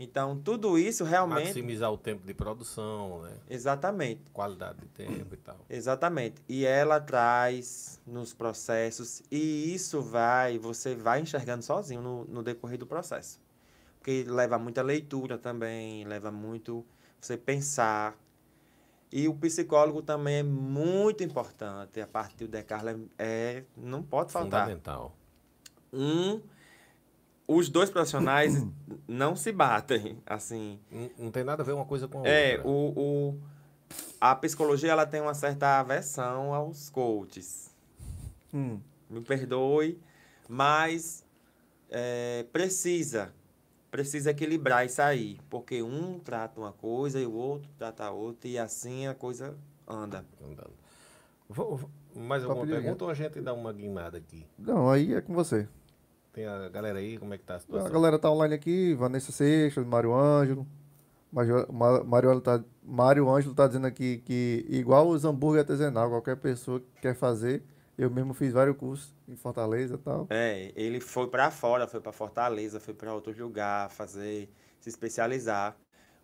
Então, tudo isso realmente... Maximizar o tempo de produção, né? Exatamente. Qualidade de tempo e tal. Exatamente. E ela traz nos processos, e isso vai, você vai enxergando sozinho no, no decorrer do processo. Porque leva muita leitura também, leva muito você pensar. E o psicólogo também é muito importante. A parte do Decarla é, não pode faltar. Fundamental. Um, os dois profissionais não se batem, assim. Não, não tem nada a ver uma coisa com a É, outra. o, o, a psicologia ela tem uma certa aversão aos coaches. Hum. Me perdoe, mas é, precisa, precisa equilibrar isso aí, porque um trata uma coisa e o outro trata a outra, e assim a coisa anda. Andando. Vou- vou- mais Papo alguma pergunta ou a gente dá uma guinada aqui? Não, aí é com você. Tem a galera aí, como é que tá a A situação? galera tá online aqui, Vanessa Seixas, Mário Ângelo. Mário, Ângelo tá, Mário Ângelo tá dizendo aqui que, igual os hambúrguer artesanal, qualquer pessoa que quer fazer, eu mesmo fiz vários cursos em Fortaleza e tal. É, ele foi para fora, foi para Fortaleza, foi para outro lugar fazer, se especializar,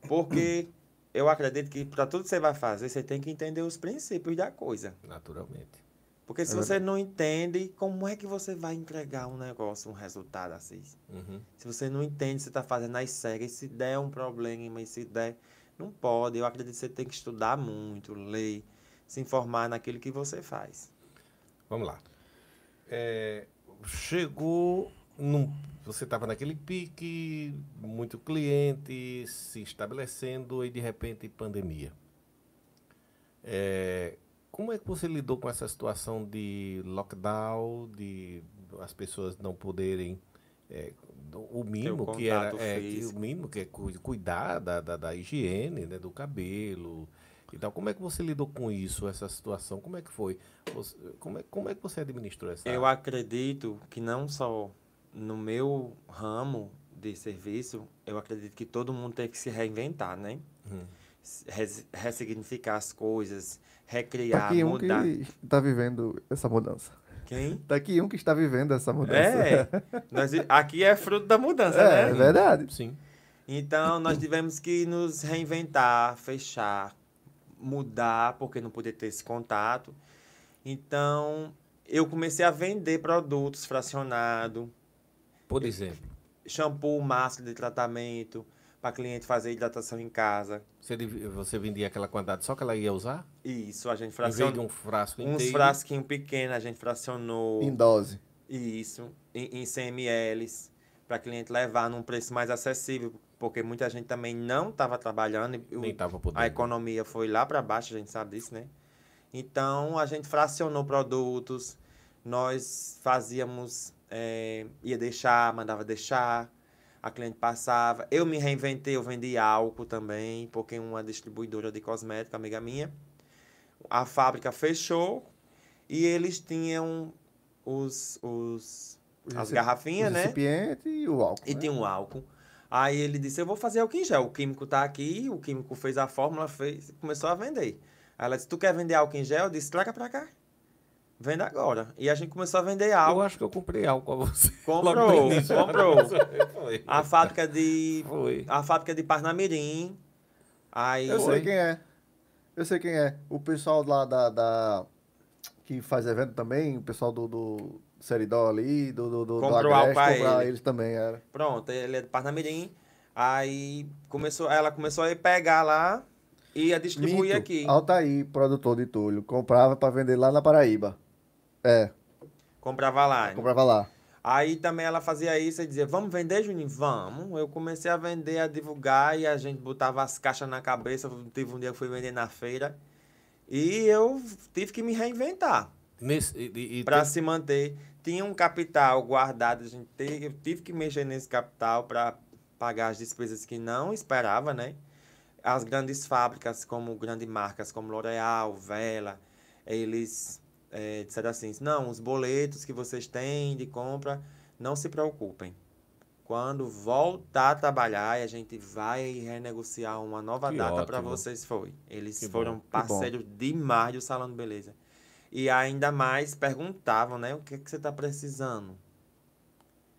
porque eu acredito que para tudo que você vai fazer, você tem que entender os princípios da coisa. Naturalmente. Porque se É você não entende, como é que você vai entregar um negócio, um resultado assim? Uhum. Se você não entende, você está fazendo as cegas, se der um problema, e se der, não pode. Eu acredito que você tem que estudar muito, ler, se informar naquilo que você faz. Vamos lá. É, chegou num. Você estava naquele pique, muito cliente se estabelecendo e de repente pandemia. É, como é que você lidou com essa situação de lockdown, de as pessoas não poderem é, o mínimo que era é, que o mínimo que é cu- cuidar da, da, da higiene, né, do cabelo e tal. Como é que você lidou com isso, essa situação? Como é que foi? Você- como, é, como é que você administrou essa? Eu acredito que não só no meu ramo de serviço, eu acredito que todo mundo tem que se reinventar, né? Hum. Res- ressignificar as coisas, Tá recriar, aqui um mudar. que está vivendo essa mudança. Quem? Tá aqui um que está vivendo essa mudança. É, nós, aqui é fruto da mudança, É, é né? verdade. Sim. Então, nós tivemos que nos reinventar, fechar, mudar, porque não podia ter esse contato. Então, eu comecei a vender produtos fracionados, Por exemplo, shampoo, máscara de tratamento, para cliente fazer hidratação em casa. você, você vendia aquela quantidade só que ela ia usar? Isso, a gente Em vez de fracionou. um frasco Uns inteiro? frasquinhos pequenos, a gente fracionou. Em dose. Isso, em, em 100 ml, para cliente levar num preço mais acessível, porque muita gente também não estava trabalhando. e o- Nem estava podendo. A economia foi lá para baixo, a gente sabe disso, né? Então, a gente fracionou produtos, nós fazíamos, eh, ia deixar, mandava deixar, a cliente passava. Eu me reinventei, eu vendi álcool também, porque uma distribuidora de cosmética, amiga minha, a fábrica fechou e eles tinham os, os Os as garrafinhas, o né? recipiente e o álcool. E né? tinha um álcool. Aí ele disse, eu vou fazer álcool em gel. O químico tá aqui, o químico fez a fórmula, fez, começou a vender. Aí ela disse, tu quer vender álcool em gel? Eu disse, traga pra cá. Venda agora. E a gente começou a vender Eu álcool. acho que eu comprei álcool a você. Comprou, comprou. Foi. A fábrica de. Foi. A fábrica de Parnamirim. Aí. Eu sei quem é. Eu sei quem é. O pessoal lá da, da- que faz evento também, o pessoal do, do Seridó ali, do, do, do, do Comprou Agreste, a comprar ele. eles também, era. Pronto, ele é de Parnamirim. Aí começou, ela começou a ir pegar lá e ia distribuir Mito, aqui. Altair, produtor de Túlio, comprava pra vender lá na Paraíba. É, Comprava lá. comprava lá. Aí também ela fazia isso e dizia, vamos vender, Juninho? Vamos. Eu comecei a vender, a divulgar e a gente botava as caixas na cabeça. Teve um dia que eu fui vender na feira. E eu tive que me reinventar Nesse, e, e- e para tem- se manter. Tinha um capital guardado, a gente teve, eu tive que mexer nesse capital para pagar as despesas que não esperava, né? As grandes fábricas, como grandes marcas como L'Oréal, Vela, eles eh, disseram assim, não, os boletos que vocês têm de compra, não se preocupem. Quando voltar a trabalhar, a gente vai renegociar uma nova Que data para vocês. Foi. Eles Que foram bom. parceiros demais do Salão de Beleza. E ainda mais perguntavam, né? O que, que você está precisando?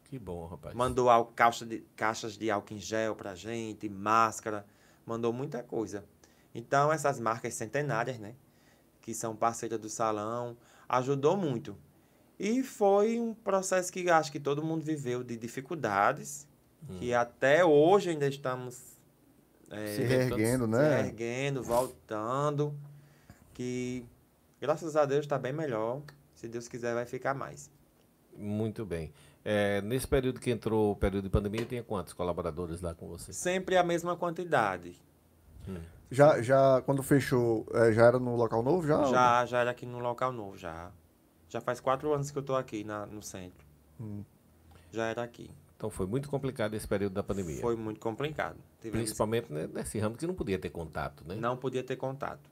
Que bom, rapaz. Mandou al- caixa de, caixas de álcool em gel pra gente, máscara, mandou muita coisa. Então, essas marcas centenárias, né? Que são parceiras do salão, ajudou muito. E foi um processo que acho que todo mundo viveu de dificuldades, que até hoje ainda estamos é, Se reerguendo, se né? erguendo, voltando, que graças a Deus está bem melhor. Se Deus quiser, vai ficar mais. Muito bem. É, nesse período que entrou o período de pandemia, tinha quantos colaboradores lá com você? Sempre a mesma quantidade. Já, já, quando fechou, é, já era no local novo? Já? Já, já era aqui no local novo, já. Já faz quatro anos que eu tô aqui na, no centro. Hum. Já era aqui. Então foi muito complicado esse período da pandemia. Foi muito complicado. Tivemos- Principalmente nesse ramo que não podia ter contato, né? Não podia ter contato.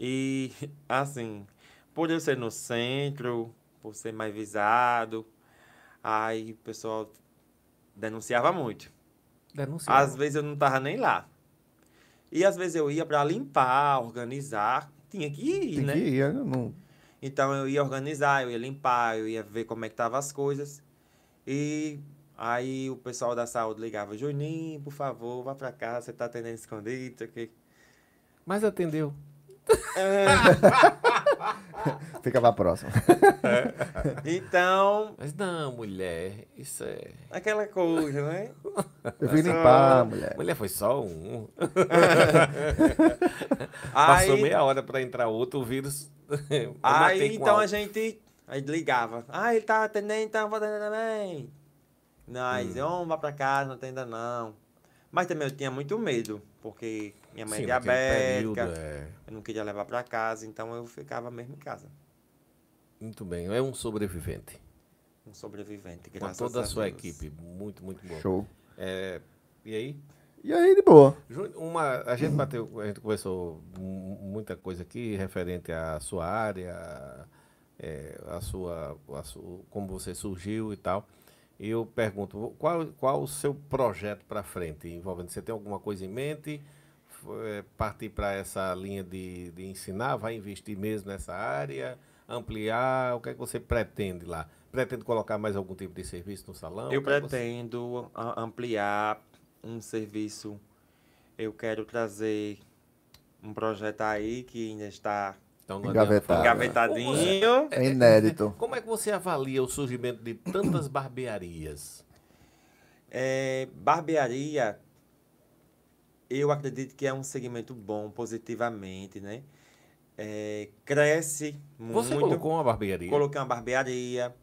E, assim, por eu ser no centro, por ser mais visado, aí o pessoal denunciava muito. Denunciava. Às vezes eu não tava nem lá. E às vezes eu ia para limpar, organizar. Tinha que ir, Tem né? que ir, não, Então eu ia organizar, eu ia limpar, eu ia ver como é que estavam as coisas. E aí o pessoal da saúde ligava, Juninho, por favor, vá pra casa, você tá atendendo escondido, isso aqui. Mas atendeu. fica pra próxima. Então, Mas não, mulher, isso é. aquela coisa, né? Eu vim limpar, mulher. Mulher foi só um. Passou Aí, meia hora pra entrar outro, o vírus. eu matei aí com então a álcool. gente aí ligava. Ah, ele tá atendendo, então eu vou atender também. Nós, Hum. vamos vá pra casa, não atenda não. Mas também eu tinha muito medo, porque minha mãe é Sim, naquele diabética, período, é. eu não queria levar pra casa, então eu ficava mesmo em casa. Muito bem. É um sobrevivente. Um sobrevivente, Com graças toda a sua Deus. equipe. Muito, muito bom. Show. É, e aí? E aí, de boa. Uma, a gente bateu, a gente conversou mu- muita coisa aqui referente à sua área, é, a sua, a su- como você surgiu e tal. E eu pergunto, qual, qual o seu projeto para frente envolvendo? Você tem alguma coisa em mente? É, partir para essa linha de, de ensinar? Vai investir mesmo nessa área? Ampliar? O que é que você pretende lá? Pretende colocar mais algum tipo de serviço no salão? Eu é você- pretendo a- ampliar um serviço. Eu quero trazer um projeto aí que ainda está Então, não Engavetado. adianta falar. engavetadinho. É inédito. Como é que você avalia o surgimento de tantas barbearias? É, barbearia, eu acredito que é um segmento bom, positivamente, né? É, cresce Você muito. colocou uma barbearia? Coloquei uma barbearia,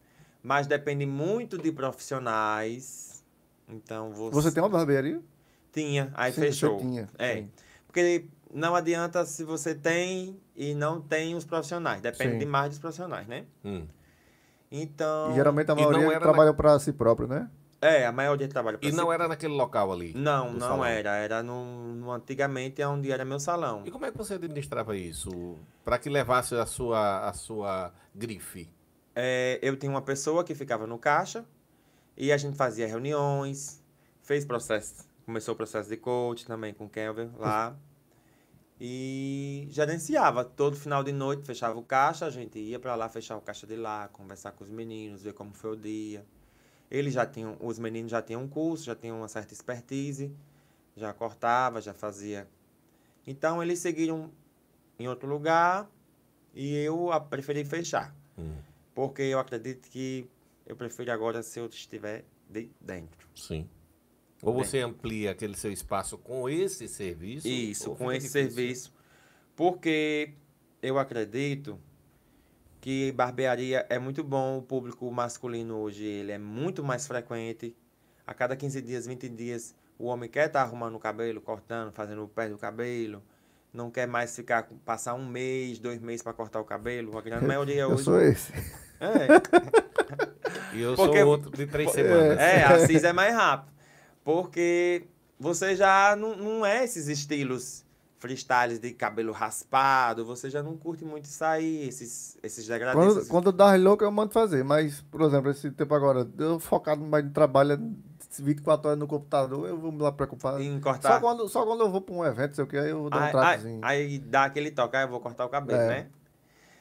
mas depende muito de profissionais. Então você, Você tem uma barbearia? tinha, aí Sim, fechou. Você tinha. É. sim. Porque não adianta se você tem e não tem os profissionais. Depende Sim. demais dos profissionais, né? Hum. Então. E geralmente a maioria trabalha pra si próprio, né? É, a maioria trabalha pra E si. não era naquele local ali? Não, não salão? era. Era no, no- antigamente é onde era meu salão. E como é que você administrava isso? Para que levasse a sua, a sua grife? É, eu tinha uma pessoa que ficava no caixa e a gente fazia reuniões, fez processo, começou o processo de coach também com o Kelvin lá. E gerenciava todo final de noite, fechava o caixa, a gente ia para lá fechar o caixa de lá, conversar com os meninos, ver como foi o dia. Eles já tinham, os meninos já tinham um curso, já tinham uma certa expertise, já cortava, já fazia. Então eles seguiram em outro lugar e eu a- preferi fechar. Hum, Porque eu acredito que eu prefiro agora se eu estiver de dentro. sim. Ou você amplia aquele seu espaço com esse serviço? Isso, com esse difícil? serviço. Porque eu acredito que barbearia é muito bom, o público masculino hoje ele é muito mais frequente. A cada 15 dias, 20 dias, o homem quer estar arrumando o cabelo, cortando, fazendo o pé do cabelo. Não quer mais ficar com- passar um mês, dois meses para cortar o cabelo. A grande maioria Eu hoje. sou esse. É, E eu Porque- sou outro de três semanas. É, a CIS é mais rápido. Porque você já não, não é esses estilos freestyles de cabelo raspado, você já não curte muito isso aí, esses, esses degradês. Quando, quando dá louco, eu mando fazer. Mas, por exemplo, esse tempo agora, eu focado mais no trabalho, 24 horas no computador, eu vou me lá preocupar. Em Só cortar. quando, só quando eu vou pra um evento, sei o que, aí eu dou um Aí, aí, tratozinho. aí dá aquele toque, aí eu vou cortar o cabelo, É. né?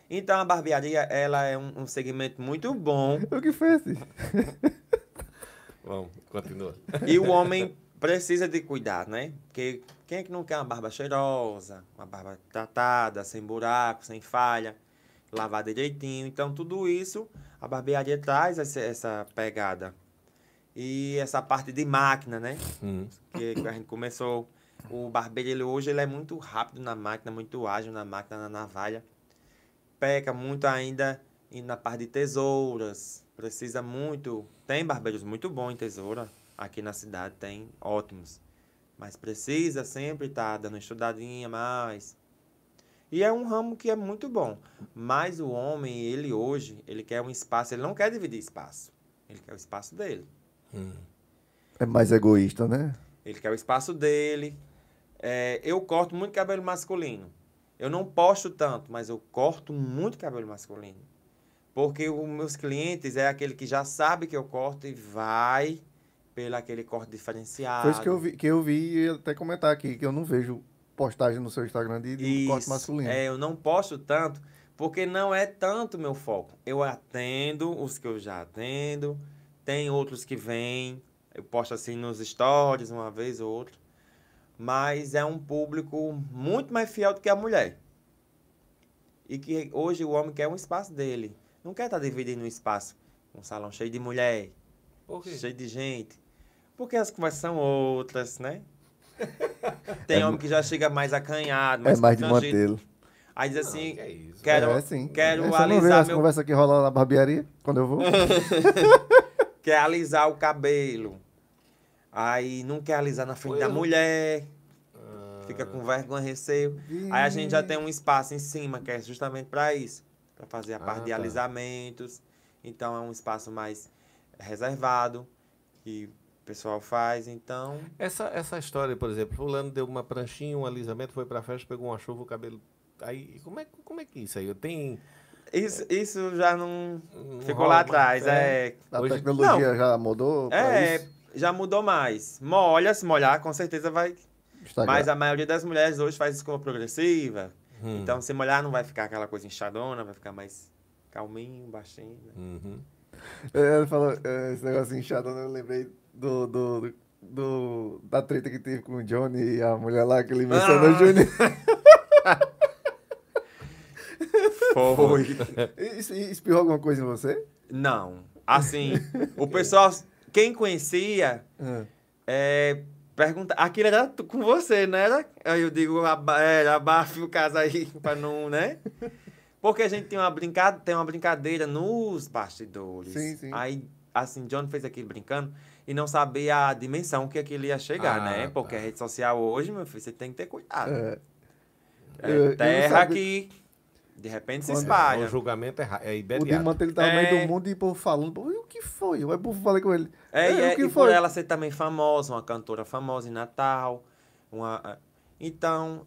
Então a barbearia, ela é um, um segmento muito bom O que fez? Vamos, continua. e o homem precisa de cuidar, né? Porque quem é que não quer uma barba cheirosa, uma barba tratada, sem buraco, sem falha, lavar direitinho? Então, tudo isso, a barbearia traz essa, essa pegada. E essa parte de máquina, né? Hum. Que a gente começou. O barbeiro, ele, hoje, ele é muito rápido na máquina, muito ágil na máquina, na navalha. Peca muito ainda na parte de tesouras. Precisa muito. Tem barbeiros muito bons em tesoura. Aqui na cidade tem ótimos. Mas precisa sempre estar dando uma estudadinha mais. E é um ramo que é muito bom. Mas o homem, ele hoje, ele quer um espaço, ele não quer dividir espaço. Ele quer o espaço dele. Hum. É mais egoísta, né? Ele quer o espaço dele. É, eu corto muito cabelo masculino. Eu não posto tanto, mas eu corto muito cabelo masculino. Porque os meus clientes é aquele que já sabe que eu corto e vai pelo aquele corte diferenciado. Foi isso que eu vi, que eu vi e até comentar aqui, que eu não vejo postagem no seu Instagram de, de corte Isso. masculino. É, eu não posto tanto, porque não é tanto meu foco. Eu atendo os que eu já atendo, tem outros que vêm, eu posto assim nos stories uma vez ou outra, mas é um público muito mais fiel do que a mulher. E que hoje o homem quer um espaço dele. Não quer estar dividindo um espaço, um salão cheio de mulher, Por quê? cheio de gente. Porque as conversas são outras, né? Tem homem que já chega mais acanhado, É mais mais de constrangido. mantê-lo. Aí diz Não, assim, que é isso? quero, é, sim. quero É, Você não vê alisar as meu conversas que rolam na barbearia, quando eu vou? quer alisar o cabelo. Aí não quer alisar na frente Foi da eu. mulher, Ah, fica com vergonha, receio. Aí a gente já tem um espaço em cima que é justamente para isso, para fazer a parte Ah, de tá. alisamentos. Então é um espaço mais reservado que o pessoal faz. Então Essa, essa história, por exemplo, fulano deu uma pranchinha, um alisamento, foi pra festa, pegou uma chuva, o cabelo... Aí, como é, como é que isso aí? Tem... isso, isso já não não ficou rola lá atrás. É, A Hoje- tecnologia já mudou é isso? já mudou mais. Molha, se molhar, com certeza vai Instagram. Mas a maioria das mulheres hoje faz escova progressiva. Hum. Então, se molhar, não vai ficar aquela coisa inchadona, vai ficar mais calminho, baixinho. né? Uhum. É, Ele falou, é, esse negócio inchado, eu lembrei do, do, do, da treta que teve com o Johnny e a mulher lá que ele mencionou, Ah. Júnior. Foi. Isso espirrou alguma coisa em você? não. Assim, o pessoal, quem conhecia, Ah. é, pergunta. Aquilo era com você, não era? Aí eu digo, aba- era abafe o caso aí, pra não, né? Porque a gente tem uma, brincada, tem uma brincadeira nos bastidores. Sim, sim. Aí, assim, John fez aquilo brincando e não sabia a dimensão que aquilo ia chegar, Ah, né? tá. Porque a rede social hoje, meu filho, você tem que ter cuidado. É. É Eu- eu terra sabia. que de repente se espalha. O julgamento é, é O imediato. Diamante ele tá no É. meio do mundo e o povo falando. E o que foi? O povo falei com ele. É, e, "É, é- o que e por foi?" ela ser também famosa, uma cantora famosa em Natal. Uma, então,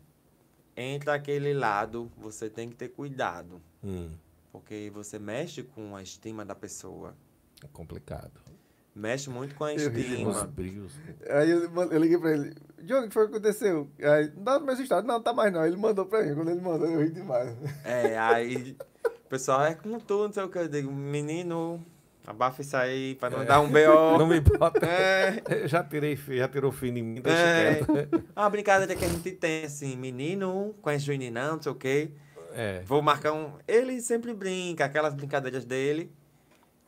entra aquele lado, você tem que ter cuidado. Hum, Porque você mexe com a estima da pessoa. é complicado. Mexe muito com a estima. Aí eu, eu liguei pra ele. Johnny, o que foi que aconteceu? Aí, não tá no mesmo estado. Não, tá mais não. Ele mandou pra mim. Quando ele mandou, eu ri demais. É, aí o pessoal é com tudo, não sei o que. Eu digo, menino, abafa isso aí pra não dar um B.O. Não me bota. É, Eu Já tirei, já tirou fim de mim, deixa É. quieto. uma brincadeira que a gente tem, assim, menino, conhece Juninho não, não sei o quê. É. Vou marcar um. Ele sempre brinca, aquelas brincadeiras dele,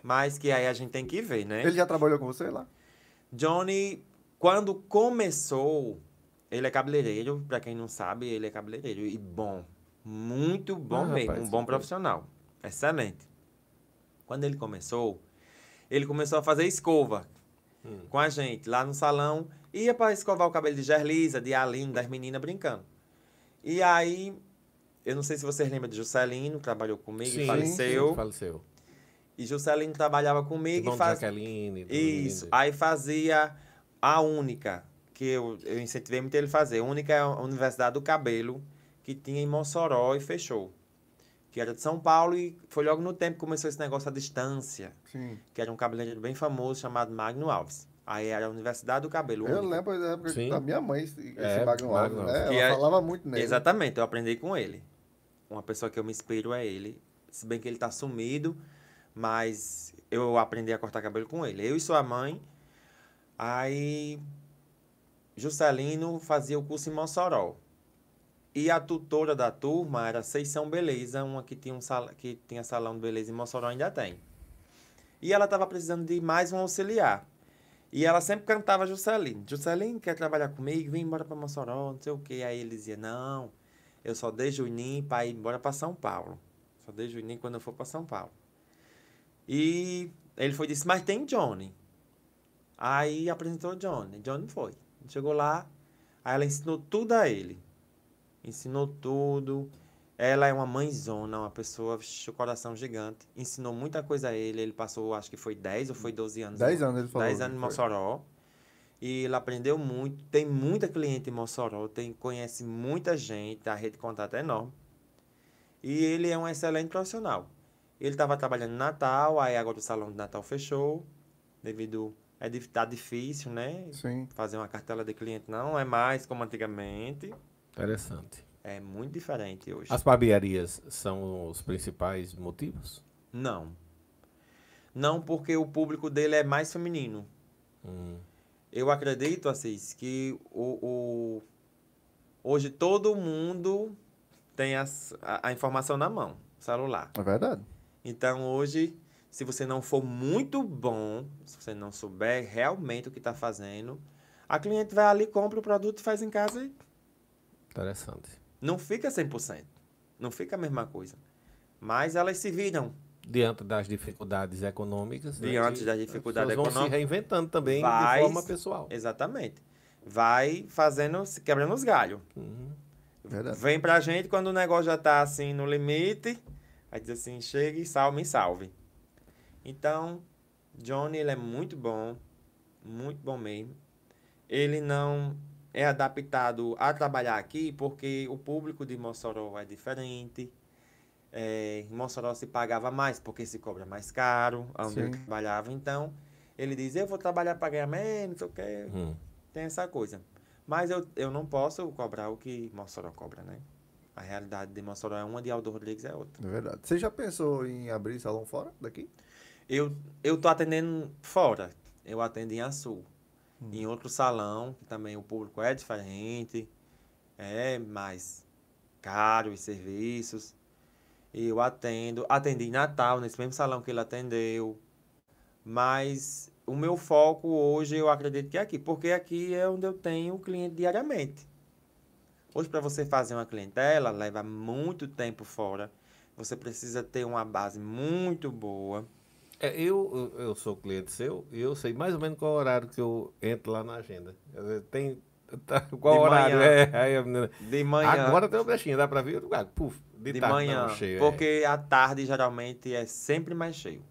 mas que aí a gente tem que ver, né? Ele já trabalhou com você lá? Johnny, quando começou, ele é cabeleireiro, pra quem não sabe, ele é cabeleireiro. E bom, muito bom Ah, mesmo, rapaz, um bom profissional. Excelente. Quando ele começou, ele começou a fazer escova Hum. com a gente lá no salão. Ia pra escovar o cabelo de Gerlisa, de Aline, das meninas brincando. E aí, eu não sei se vocês lembram de Juscelino, trabalhou comigo e faleceu. sim, faleceu. E Juscelino trabalhava comigo Irmão e de faz... Jaqueline. Isso. Lindo. Aí fazia a única, que eu, eu incentivei muito ele a fazer. A única é a Universidade do Cabelo, que tinha em Mossoró e fechou. Que era de São Paulo e foi logo no tempo que começou esse negócio à distância. Sim. Que era um cabeleireiro bem famoso chamado Magno Alves. Aí era a Universidade do Cabelo. Eu única. lembro da época Sim. da minha mãe, esse, É, Magno Alves, Magno né? Ela é- falava muito nele. Exatamente, eu aprendi com ele. Uma pessoa que eu me inspiro é ele. Se bem que ele tá sumido, mas eu aprendi a cortar cabelo com ele. Eu e sua mãe. Aí Juscelino fazia o curso em Mossoró. E a tutora da turma era Seição Beleza, uma que tinha, um sal... que tinha salão de beleza em Mossoró, ainda tem. E ela estava precisando de mais um auxiliar. E ela sempre cantava Juscelino. Juscelino quer trabalhar comigo, vem embora para Mossoró, não sei o quê. Aí ele dizia, não, eu só dei Juninho para ir embora para São Paulo. Só dei Juninho quando eu for para São Paulo. E ele foi disse, mas tem Johnny. Aí apresentou Johnny. Johnny foi. Chegou lá, aí ela ensinou tudo a ele. Ensinou tudo. Ela é uma mãezona, uma pessoa, o coração gigante. Ensinou muita coisa a ele. Ele passou, acho que foi 10 ou foi 12 anos. 10 anos ele falou. 10 anos em. Mossoró. E ele aprendeu muito. Tem muita cliente em Mossoró. Tem, conhece muita gente. A rede de contato é enorme. E ele é um excelente profissional. Ele estava trabalhando no Natal. Aí agora o salão de Natal fechou. Devido... É, tá difícil, né? Sim. Fazer uma cartela de cliente não é mais como antigamente. Interessante. É muito diferente hoje. As barbearias são os principais motivos? Não. Não porque o público dele é mais feminino. Hum, Eu acredito, Assis, que o, o- hoje todo mundo tem as- a, a informação na mão, celular. É verdade. Então hoje, se você não for muito bom, se você não souber realmente o que está fazendo, a cliente vai ali, compra o produto e faz em casa e interessante. não fica 100%. Não fica a mesma coisa. Mas elas se viram. Diante das dificuldades econômicas. né, Diante que das dificuldades as pessoas vão se econômicas, reinventando também vai- de forma pessoal. Exatamente. Vai fazendo, se quebrando os galhos. Uhum. Verdade. Vem pra gente quando o negócio já tá assim no limite. Aí diz assim, chega e salve, me salve. Então, Johnny, ele é muito bom. Muito bom mesmo. Ele não é adaptado a trabalhar aqui porque o público de Mossoró é diferente. É, em Mossoró se pagava mais porque se cobra mais caro, onde ele trabalhava. Então, ele diz, eu vou trabalhar para ganhar menos, não sei o quê Hum. tem essa coisa. Mas eu, eu não posso cobrar o que Mossoró cobra, né? A realidade de Mossoró é uma, de Aldo Rodrigues é outra. É verdade. Você já pensou em abrir salão fora daqui? Eu, eu tô atendendo fora. Eu atendo em Açu. Em outro salão, que também o público é diferente, é mais caro os serviços. E eu atendo. Atendi em Natal, nesse mesmo salão que ele atendeu. Mas o meu foco hoje eu acredito que é aqui, porque aqui é onde eu tenho cliente diariamente. Hoje, para você fazer uma clientela, leva muito tempo fora. Você precisa ter uma base muito boa. É, eu, eu sou cliente seu e eu sei mais ou menos qual horário que eu entro lá na agenda. Tem Tá, qual De horário? manhã. É, aí a menina, De manhã. Agora tem uma brechinha, dá pra ver? Ah, Puf, de, de tarde manhã. não, cheio. é. porque à tarde geralmente é sempre mais cheio.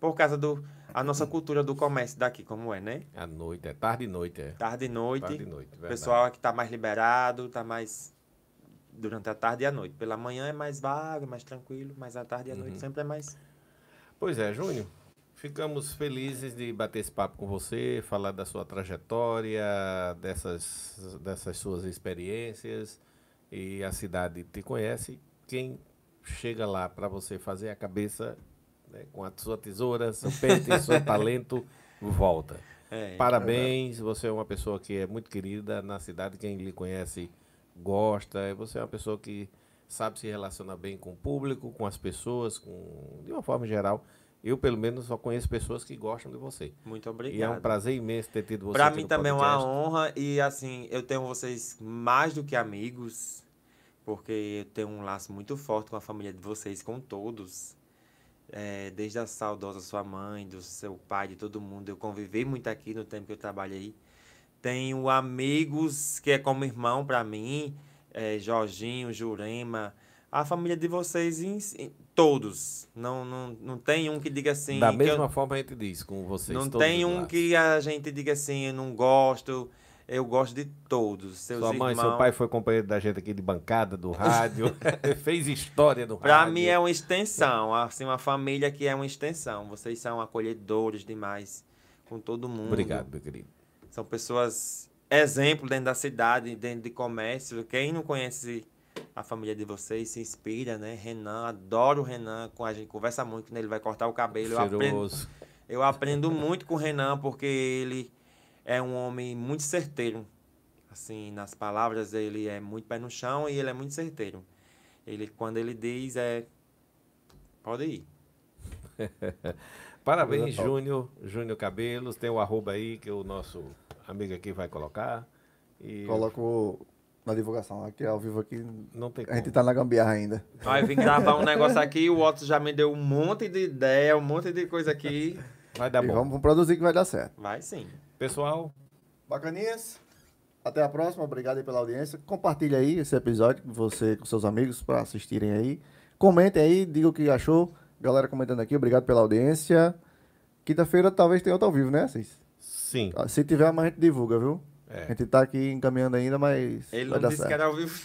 Por causa do a nossa cultura do comércio daqui, como é, né? À noite, é tarde e noite, é. Tarde e noite. Tarde e noite, o pessoal aqui tá mais liberado, tá mais durante a tarde e a noite. Pela manhã é mais vago, mais tranquilo, mas à tarde e à Uhum. noite sempre é mais. Pois é, Júnior. Ficamos felizes de bater esse papo com você, falar da sua trajetória, dessas, dessas suas experiências. E a cidade te conhece. Quem chega lá para você fazer a cabeça né, com a sua tesoura, seu pente, seu talento, volta. É, Parabéns, você é uma pessoa que é muito querida na cidade, quem lhe conhece gosta, você é uma pessoa que sabe se relacionar bem com o público, com as pessoas, com de uma forma geral. Eu, pelo menos, só conheço pessoas que gostam de você. Muito E é um obrigado. prazer imenso ter tido você aqui mim também é uma honra e assim, eu tenho vocês mais do que amigos, porque eu tenho um laço muito forte com a família de vocês, com todos. É, desde a saudosa sua mãe, do seu pai, de todo mundo. Eu convivi muito aqui no tempo que eu trabalhei. Tenho amigos que é como irmão pra mim, é, Jorginho, Jurema. A família de vocês, em- em- todos. Não, não, não tem um que diga assim. Da que eu- mesma forma a gente diz com vocês. não tem um lados. que a gente diga assim, eu não gosto. Eu gosto de todos. Seus Sua mãe, irmãos. seu pai foi companheiro da gente aqui de bancada, do rádio, fez história do Pra rádio. mim é uma extensão, assim, uma família que é uma extensão. Vocês são acolhedores demais com todo mundo. Obrigado, meu querido. São pessoas exemplo dentro da cidade, dentro de comércio. Quem não conhece a família de vocês se inspira, né? Renan, adoro o Renan, com a gente conversa muito quando ele vai cortar o cabelo. Eu aprendo, Cheiroso. Eu aprendo muito com o Renan porque ele é um homem muito certeiro. Assim, nas palavras ele é muito pé no chão e ele é muito certeiro. Ele quando ele diz é pode ir. Parabéns. Júnior, Júnior Cabelos. Tem o arroba aí que o nosso amigo aqui vai colocar. E Coloco na divulgação aqui, ao vivo aqui. não tem A gente tá na gambiarra ainda. Aí vim gravar um negócio aqui, o Otto já me deu um monte de ideia, um monte de coisa aqui. Vai dar e bom. vamos produzir que vai dar certo. Vai sim. Pessoal, Bacaninhas. Até a próxima. Obrigado aí pela audiência. Compartilhe aí esse episódio com você, com seus amigos, para assistirem aí. Comentem aí, diga o que achou. Galera comentando aqui, obrigado pela audiência. Quinta-feira talvez tenha outro ao vivo, né, Assis? sim. Ah, Se tiver, amanhã a gente divulga, viu? A É. gente tá aqui encaminhando ainda, mas Ele vai não dar disse certo. que era ao vivo.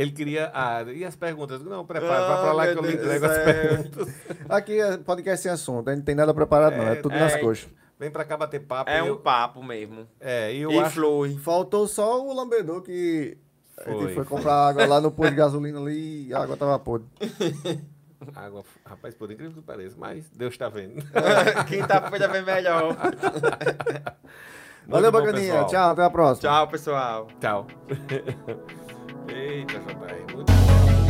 Ele queria. Ah, e as perguntas? Não, prepara, vai Ah, pra lá que eu lhe Deus entrego as perguntas. Aqui é podcast sem assunto, a gente não tem nada preparado, não. É tudo É, nas é. coxas. Vem pra cá bater papo. É um eu, papo mesmo. é, e eu e acho. flui. Faltou só o lambedor que a Foi, gente foi comprar água lá no posto de gasolina ali e a água tava podre. Água, rapaz, por incrível que pareça, mas Deus está vendo. Quinta-feira vem melhor. Valeu, bacaninha. Tchau, até a próxima. Tchau, pessoal. Tchau. Eita, JR, muito bom.